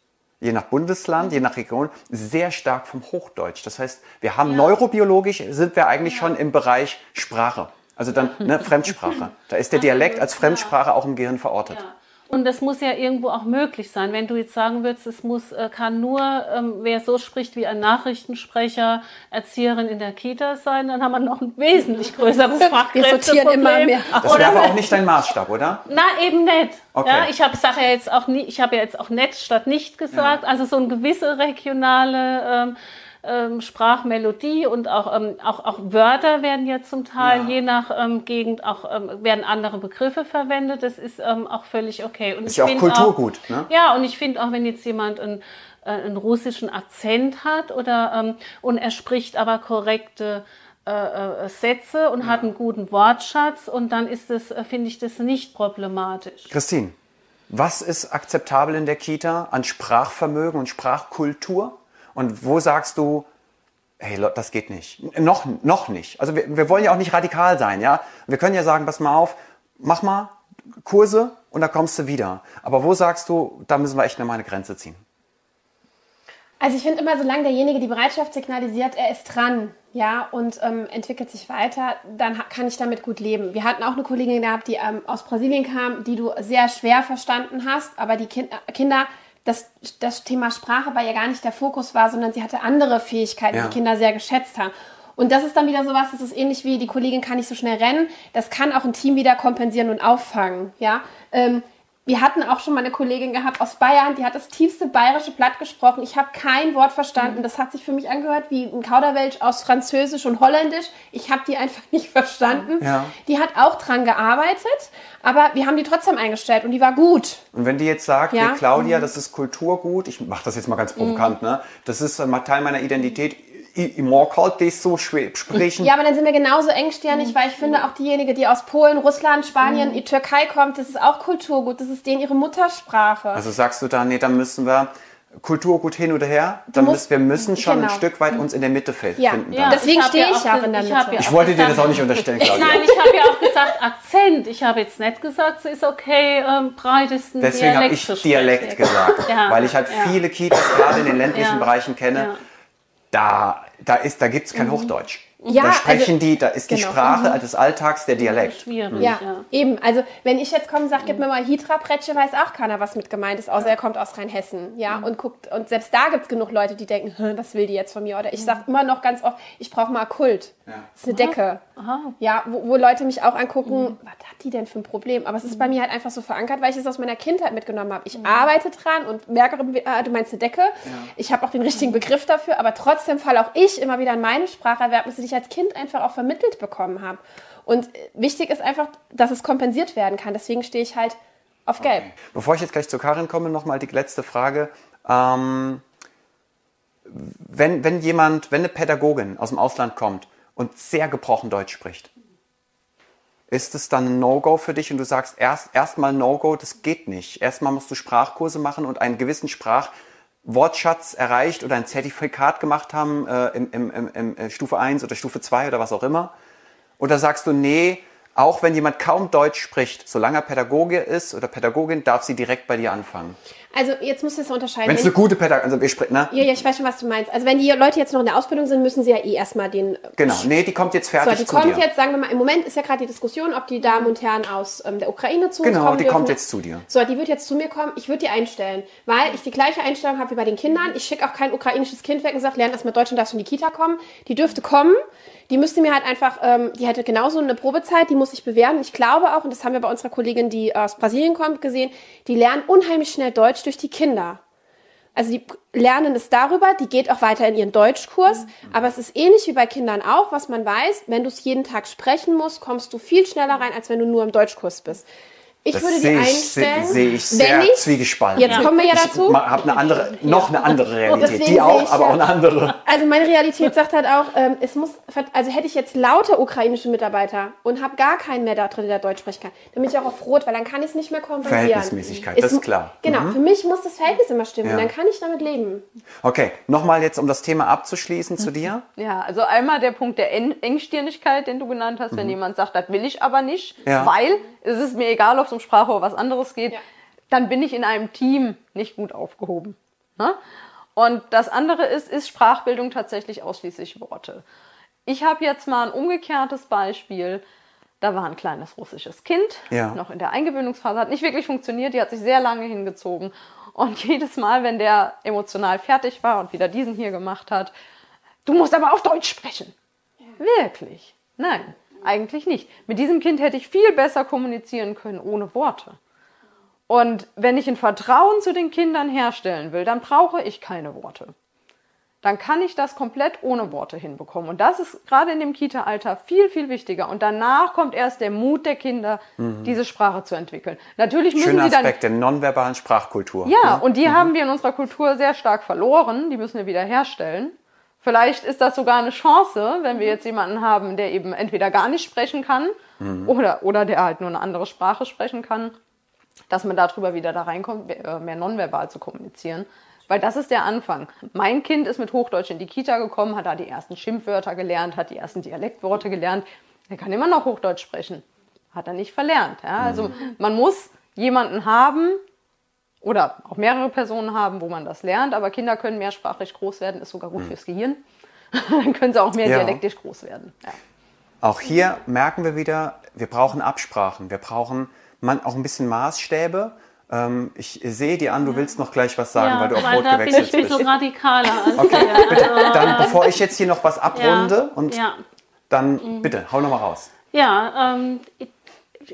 Speaker 1: je nach Bundesland, je nach Region sehr stark vom Hochdeutsch. Das heißt, wir haben neurobiologisch sind wir eigentlich schon im Bereich Sprache. Also dann ne, Fremdsprache. Da ist der Dialekt als Fremdsprache auch im Gehirn verortet.
Speaker 2: Ja. Und das muss ja irgendwo auch möglich sein. Wenn du jetzt sagen würdest, es muss, äh, kann nur, ähm, wer so spricht wie ein Nachrichtensprecher, Erzieherin in der Kita sein, dann haben wir noch ein wesentlich größeres
Speaker 3: Wir
Speaker 2: Fachkräfteproblem.
Speaker 3: sortieren immer mehr
Speaker 1: Das wäre aber auch nicht dein Maßstab, oder?
Speaker 2: Na, eben nicht.
Speaker 1: Okay.
Speaker 2: Ja, ich habe sag ja jetzt auch nie, ich habe ja jetzt auch nett statt nicht gesagt. Also so eine gewisse regionale ähm, ähm, Sprachmelodie und auch, ähm, auch, auch Wörter werden ja zum Teil
Speaker 1: Ja.
Speaker 2: je nach ähm, Gegend auch ähm, werden andere Begriffe verwendet. Das ist ähm, auch völlig okay. Und
Speaker 1: Ist
Speaker 2: ich
Speaker 1: ja auch Kulturgut, ne?
Speaker 2: Ja, und ich finde auch, wenn jetzt jemand einen, äh, einen russischen Akzent hat oder ähm, und er spricht aber korrekte äh, äh, Sätze und hat einen guten Wortschatz und dann ist das, äh, finde ich das nicht problematisch.
Speaker 1: Christine, was ist akzeptabel in der Kita an Sprachvermögen und Sprachkultur? Und wo sagst du, hey, das geht nicht. Noch, noch nicht. Also wir, wir wollen ja auch nicht radikal sein, ja. Wir können ja sagen, pass mal auf, mach mal Kurse und da kommst du wieder. Aber wo sagst du, da müssen wir echt nochmal eine Grenze ziehen?
Speaker 3: Also ich finde immer, solange derjenige die Bereitschaft signalisiert, er ist dran, ja, und ähm, entwickelt sich weiter, dann kann ich damit gut leben. Wir hatten auch eine Kollegin gehabt, die ähm, aus Brasilien kam, die du sehr schwer verstanden hast, aber die kind äh, Kinder, das, das Thema Sprache war ja gar nicht der Fokus war, sondern sie hatte andere Fähigkeiten,
Speaker 1: Ja.
Speaker 3: die Kinder sehr geschätzt haben. Und das ist dann wieder sowas, das ist ähnlich wie die Kollegin kann nicht so schnell rennen. Das kann auch ein Team wieder kompensieren und auffangen. Ja? Ähm, wir hatten auch schon mal eine Kollegin gehabt aus Bayern, die hat das tiefste bayerische Blatt gesprochen. Ich habe kein Wort verstanden. Das hat sich für mich angehört wie ein Kauderwelsch aus Französisch und Holländisch. Ich habe die einfach nicht verstanden.
Speaker 1: Ja.
Speaker 3: Die hat auch dran gearbeitet, aber wir haben die trotzdem eingestellt und die war gut.
Speaker 1: Und wenn die jetzt sagt,
Speaker 3: Ja.
Speaker 1: hey Claudia, das ist Kulturgut, ich mache das jetzt mal ganz provokant, ne? Das ist äh, Teil meiner Identität. Ich, ich mag halt das so schwer sprechen.
Speaker 3: Ja, aber dann sind wir genauso engstirnig, weil ich finde, auch diejenige, die aus Polen, Russland, Spanien, die Türkei kommt, das ist auch Kulturgut. Das ist denen ihre Muttersprache.
Speaker 1: Also sagst du da, nee, dann müssen wir Kulturgut hin oder her, dann
Speaker 3: musst-
Speaker 1: müssen wir müssen schon ein
Speaker 3: genau.
Speaker 1: Stück weit uns in der Mitte
Speaker 3: Ja.
Speaker 1: finden.
Speaker 3: Ja.
Speaker 1: dann.
Speaker 3: Deswegen stehe ich
Speaker 2: auch
Speaker 3: ja auch in der Mitte.
Speaker 2: ja
Speaker 1: Ich wollte dir das auch nicht unterstellen, Claudia.
Speaker 2: Nein, ich habe ja auch gesagt Akzent. Ich habe jetzt nicht gesagt, es ist okay, ähm, breitesten
Speaker 1: Deswegen habe
Speaker 2: Dialekt
Speaker 1: ich. Dialekt gesagt,
Speaker 2: Ja,
Speaker 1: weil ich halt
Speaker 2: ja.
Speaker 1: viele Kitas gerade in den ländlichen
Speaker 2: Ja.
Speaker 1: Bereichen kenne. Da, da, ist, da gibt es kein Hochdeutsch.
Speaker 3: Ja,
Speaker 1: da sprechen
Speaker 3: also-
Speaker 1: die, da ist die
Speaker 3: genau.
Speaker 1: Sprache des Alltags der Dialekt.
Speaker 2: Schwierig,
Speaker 3: Ja,
Speaker 2: ja.
Speaker 3: eben. Also wenn ich jetzt komme und sage, gib mir mal Hitra-Pretsche, weiß auch keiner, was mit gemeint ist, außer er kommt aus Rheinhessen. Ja, und guckt, und selbst da gibt es genug Leute, die denken, "Hä, was will die jetzt von mir? Oder ich sage immer noch ganz oft, ich brauche mal Kult. Das ist eine Decke. Ja, wo, wo Leute mich auch angucken, was hat die denn für ein Problem? Aber es ist bei mir halt einfach so verankert, weil ich es aus meiner Kindheit mitgenommen habe. Ich arbeite dran und merke, äh, du meinst eine Decke. Ich habe auch den richtigen Begriff dafür, aber trotzdem falle auch ich immer wieder in meine Spracherlebnisse, die ich als Kind einfach auch vermittelt bekommen habe. Und wichtig ist einfach, dass es kompensiert werden kann. Deswegen stehe ich halt auf Gelb.
Speaker 1: Bevor ich jetzt gleich zu Karin komme, nochmal die letzte Frage. Ähm, wenn, wenn jemand, wenn eine Pädagogin aus dem Ausland kommt und sehr gebrochen Deutsch spricht, ist es dann ein No-Go für dich und du sagst erst erstmal No-Go, das geht nicht. Erstmal musst du Sprachkurse machen und einen gewissen Sprachwortschatz erreicht oder ein Zertifikat gemacht haben äh, im, im, im, im äh, Stufe 1 oder Stufe 2 oder was auch immer. Oder sagst du, nee, Auch wenn jemand kaum Deutsch spricht, solange er Pädagoge ist oder Pädagogin, darf sie direkt bei dir anfangen.
Speaker 3: Also jetzt musst du es unterscheiden.
Speaker 1: Wenn es eine gute Pädagogin, also wir sprechen, ne?
Speaker 3: ja, ja, ich weiß schon, was du meinst. Also wenn die Leute jetzt noch in der Ausbildung sind, müssen sie ja eh erstmal den
Speaker 1: Genau, nee, die kommt jetzt
Speaker 3: So,
Speaker 1: fertig
Speaker 3: die
Speaker 1: zu
Speaker 3: kommt
Speaker 1: dir.
Speaker 3: jetzt, sagen wir mal, im Moment ist ja gerade die Diskussion, ob die Damen und Herren aus ähm, der Ukraine zu uns
Speaker 1: Genau,
Speaker 3: kommen
Speaker 1: die
Speaker 3: dürfen.
Speaker 1: kommt jetzt zu dir.
Speaker 3: So, die wird jetzt zu mir kommen. Ich würde die einstellen, weil ich die gleiche Einstellung habe wie bei den Kindern. Ich schicke auch kein ukrainisches Kind weg und sage, lern erstmal Deutsch und darfst in die Kita kommen. Die dürfte kommen. Die müsste mir halt einfach, ähm, die hätte genauso eine Probezeit, die muss sich bewähren. Ich glaube auch, und das haben wir bei unserer Kollegin, die aus Brasilien kommt, gesehen, die lernen unheimlich schnell Deutsch durch die Kinder. Also die lernen es darüber, die geht auch weiter in ihren Deutschkurs, aber es ist ähnlich wie bei Kindern auch, was man weiß, wenn du es jeden Tag sprechen musst, kommst du viel schneller rein, als wenn du nur im Deutschkurs bist. Ich
Speaker 1: Das
Speaker 3: würde die einstellen.
Speaker 1: sehe ich sehr
Speaker 3: wenn ich-
Speaker 1: zwiegespalten.
Speaker 3: Jetzt kommen wir ja dazu.
Speaker 1: Ich habe eine andere, noch eine andere Realität.
Speaker 3: Deswegen
Speaker 1: Die auch,
Speaker 3: ich
Speaker 1: aber
Speaker 3: ja-
Speaker 1: auch eine andere.
Speaker 3: Also meine Realität sagt halt auch, ähm, es muss, also hätte ich jetzt lauter ukrainische Mitarbeiter und habe gar keinen mehr da drin, der Deutsch sprechen kann, dann bin ich auch auf Rot, weil dann kann ich es nicht mehr kompensieren.
Speaker 1: Verhältnismäßigkeit,
Speaker 3: Es
Speaker 1: das ist klar.
Speaker 3: Genau,
Speaker 1: Mhm.
Speaker 3: für mich muss das Verhältnis immer stimmen
Speaker 1: Ja.
Speaker 3: dann kann ich damit leben.
Speaker 1: Okay, nochmal jetzt, um das Thema abzuschließen zu dir.
Speaker 4: Ja, also einmal der Punkt der En Engstirnigkeit, den du genannt hast, wenn jemand sagt, das will ich aber nicht,
Speaker 1: Mhm. Ja.
Speaker 4: weil es ist mir egal, ob es um Sprache oder was anderes geht,
Speaker 3: Ja.
Speaker 4: dann bin ich in einem Team nicht gut aufgehoben. Ne? Und das andere ist, ist Sprachbildung tatsächlich ausschließlich Worte. Ich habe jetzt mal ein umgekehrtes Beispiel. Da war ein kleines russisches Kind,
Speaker 1: Ja.
Speaker 4: noch in der Eingewöhnungsphase, hat nicht wirklich funktioniert, die hat sich sehr lange hingezogen. Und *laughs* jedes Mal, wenn der emotional fertig war und wieder diesen hier gemacht hat, du musst aber auch Deutsch sprechen. Wirklich? Nein, eigentlich nicht. Mit diesem Kind hätte ich viel besser kommunizieren können ohne Worte. Und wenn ich ein Vertrauen zu den Kindern herstellen will, dann brauche ich keine Worte. Dann kann ich das komplett ohne Worte hinbekommen. Und das ist gerade in dem Kita-Alter viel, viel wichtiger. Und danach kommt erst der Mut der Kinder, diese Sprache zu entwickeln. Natürlich müssen
Speaker 1: Schöner
Speaker 4: sie dann
Speaker 1: Aspekt der nonverbalen Sprachkultur.
Speaker 4: ja, und die haben wir in unserer Kultur sehr stark verloren. Die müssen wir wieder herstellen. Vielleicht ist das sogar eine Chance, wenn wir jetzt jemanden haben, der eben entweder gar nicht sprechen kann oder, oder der halt nur eine andere Sprache sprechen kann, dass man darüber wieder da reinkommt, äh, mehr nonverbal zu kommunizieren. Weil das ist der Anfang. Mein Kind ist mit Hochdeutsch in die Kita gekommen, hat da die ersten Schimpfwörter gelernt, hat die ersten Dialektworte gelernt. Er kann immer noch Hochdeutsch sprechen. Hat er nicht verlernt. Ja? Also man muss jemanden haben, oder auch mehrere Personen haben, wo man das lernt, aber Kinder können mehrsprachig groß werden, ist sogar gut fürs Gehirn. *laughs* Dann können sie auch mehr
Speaker 1: Ja.
Speaker 4: dialektisch groß werden. Ja.
Speaker 1: Auch hier merken wir wieder, wir brauchen Absprachen. Wir brauchen man, auch ein bisschen Maßstäbe. Ähm, ich sehe dir an, du willst noch gleich was sagen, weil du auf Rot
Speaker 2: da bin
Speaker 1: gewechselt
Speaker 2: ich so
Speaker 1: bist.
Speaker 2: radikaler als
Speaker 1: Okay, bitte,
Speaker 2: Also,
Speaker 1: dann bevor ich jetzt hier noch was *laughs* abrunde und
Speaker 2: ja.
Speaker 1: dann bitte, hau noch mal raus.
Speaker 2: Ja, ähm,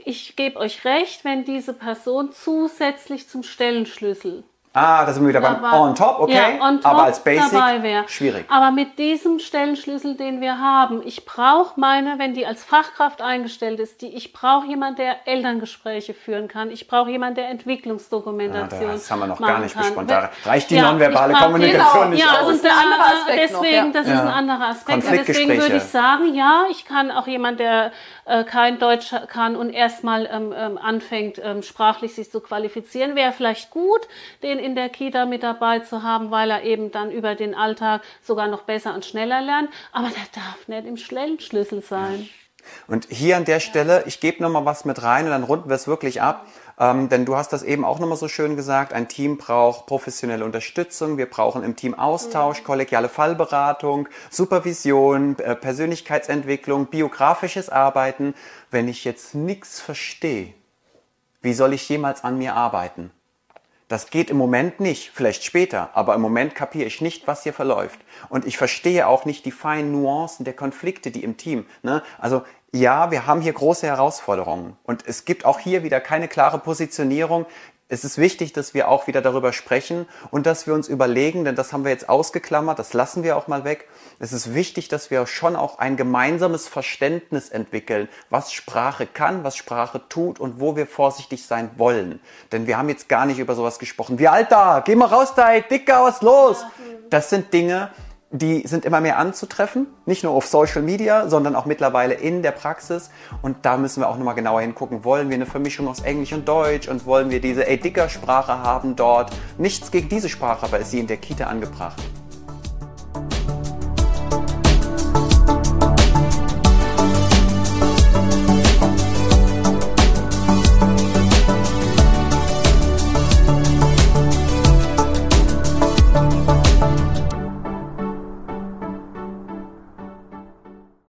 Speaker 2: ich, gebe euch recht, wenn diese Person zusätzlich zum Stellenschlüssel
Speaker 1: Ah, da sind wir wieder beim
Speaker 2: dabei-
Speaker 1: On Top, okay?
Speaker 2: ja, on top
Speaker 1: aber als Basic schwierig.
Speaker 2: Aber mit diesem Stellenschlüssel, den wir haben, ich brauche meine, wenn die als Fachkraft eingestellt ist, die, ich brauche jemanden, der Elterngespräche führen kann. Ich brauche jemanden, der Entwicklungsdokumentation
Speaker 1: Ah, das haben wir noch gar nicht besprochen. Da reicht die
Speaker 2: Ja,
Speaker 1: nonverbale Kommunikation
Speaker 4: genau,
Speaker 1: nicht
Speaker 2: ja,
Speaker 1: aus.
Speaker 4: das
Speaker 2: und
Speaker 4: ist ein anderer Aspekt noch,
Speaker 2: deswegen,
Speaker 4: ja.
Speaker 2: das ist
Speaker 1: Ja.
Speaker 2: ein anderer Aspekt. Deswegen würde ich sagen, ja, ich kann auch jemand, der äh, kein Deutsch kann und erstmal ähm, ähm, anfängt, ähm, sprachlich sich zu qualifizieren, wäre vielleicht gut, den in der Kita mit dabei zu haben, weil er eben dann über den Alltag sogar noch besser und schneller lernt. Aber der darf nicht im Schnellschlüssel sein.
Speaker 1: Und hier an der Stelle, ich gebe noch mal was mit rein und dann runden wir es wirklich ab. Ähm, denn du hast das eben auch nochmal so schön gesagt, ein Team braucht professionelle Unterstützung, wir brauchen im Team Austausch, kollegiale Fallberatung, Supervision, äh, Persönlichkeitsentwicklung, biografisches Arbeiten. Wenn ich jetzt nichts verstehe, wie soll ich jemals an mir arbeiten? Das geht im Moment nicht, vielleicht später, aber im Moment kapiere ich nicht, was hier verläuft. Und ich verstehe auch nicht die feinen Nuancen der Konflikte, die im Team. Ne? Also ja, wir haben hier große Herausforderungen. Und es gibt auch hier wieder keine klare Positionierung. Es ist wichtig, dass wir auch wieder darüber sprechen und dass wir uns überlegen, denn das haben wir jetzt ausgeklammert, das lassen wir auch mal weg. Es ist wichtig, dass wir schon auch ein gemeinsames Verständnis entwickeln, was Sprache kann, was Sprache tut und wo wir vorsichtig sein wollen. Denn wir haben jetzt gar nicht über sowas gesprochen. Wie Alter, geh mal raus da, Dicker, was los? Das sind Dinge, die sind immer mehr anzutreffen, nicht nur auf Social Media, sondern auch mittlerweile in der Praxis. Und da müssen wir auch nochmal genauer hingucken. Wollen wir eine Vermischung aus Englisch und Deutsch und wollen wir diese ey dicker Sprache haben dort? Nichts gegen diese Sprache, aber ist sie in der Kita angebracht?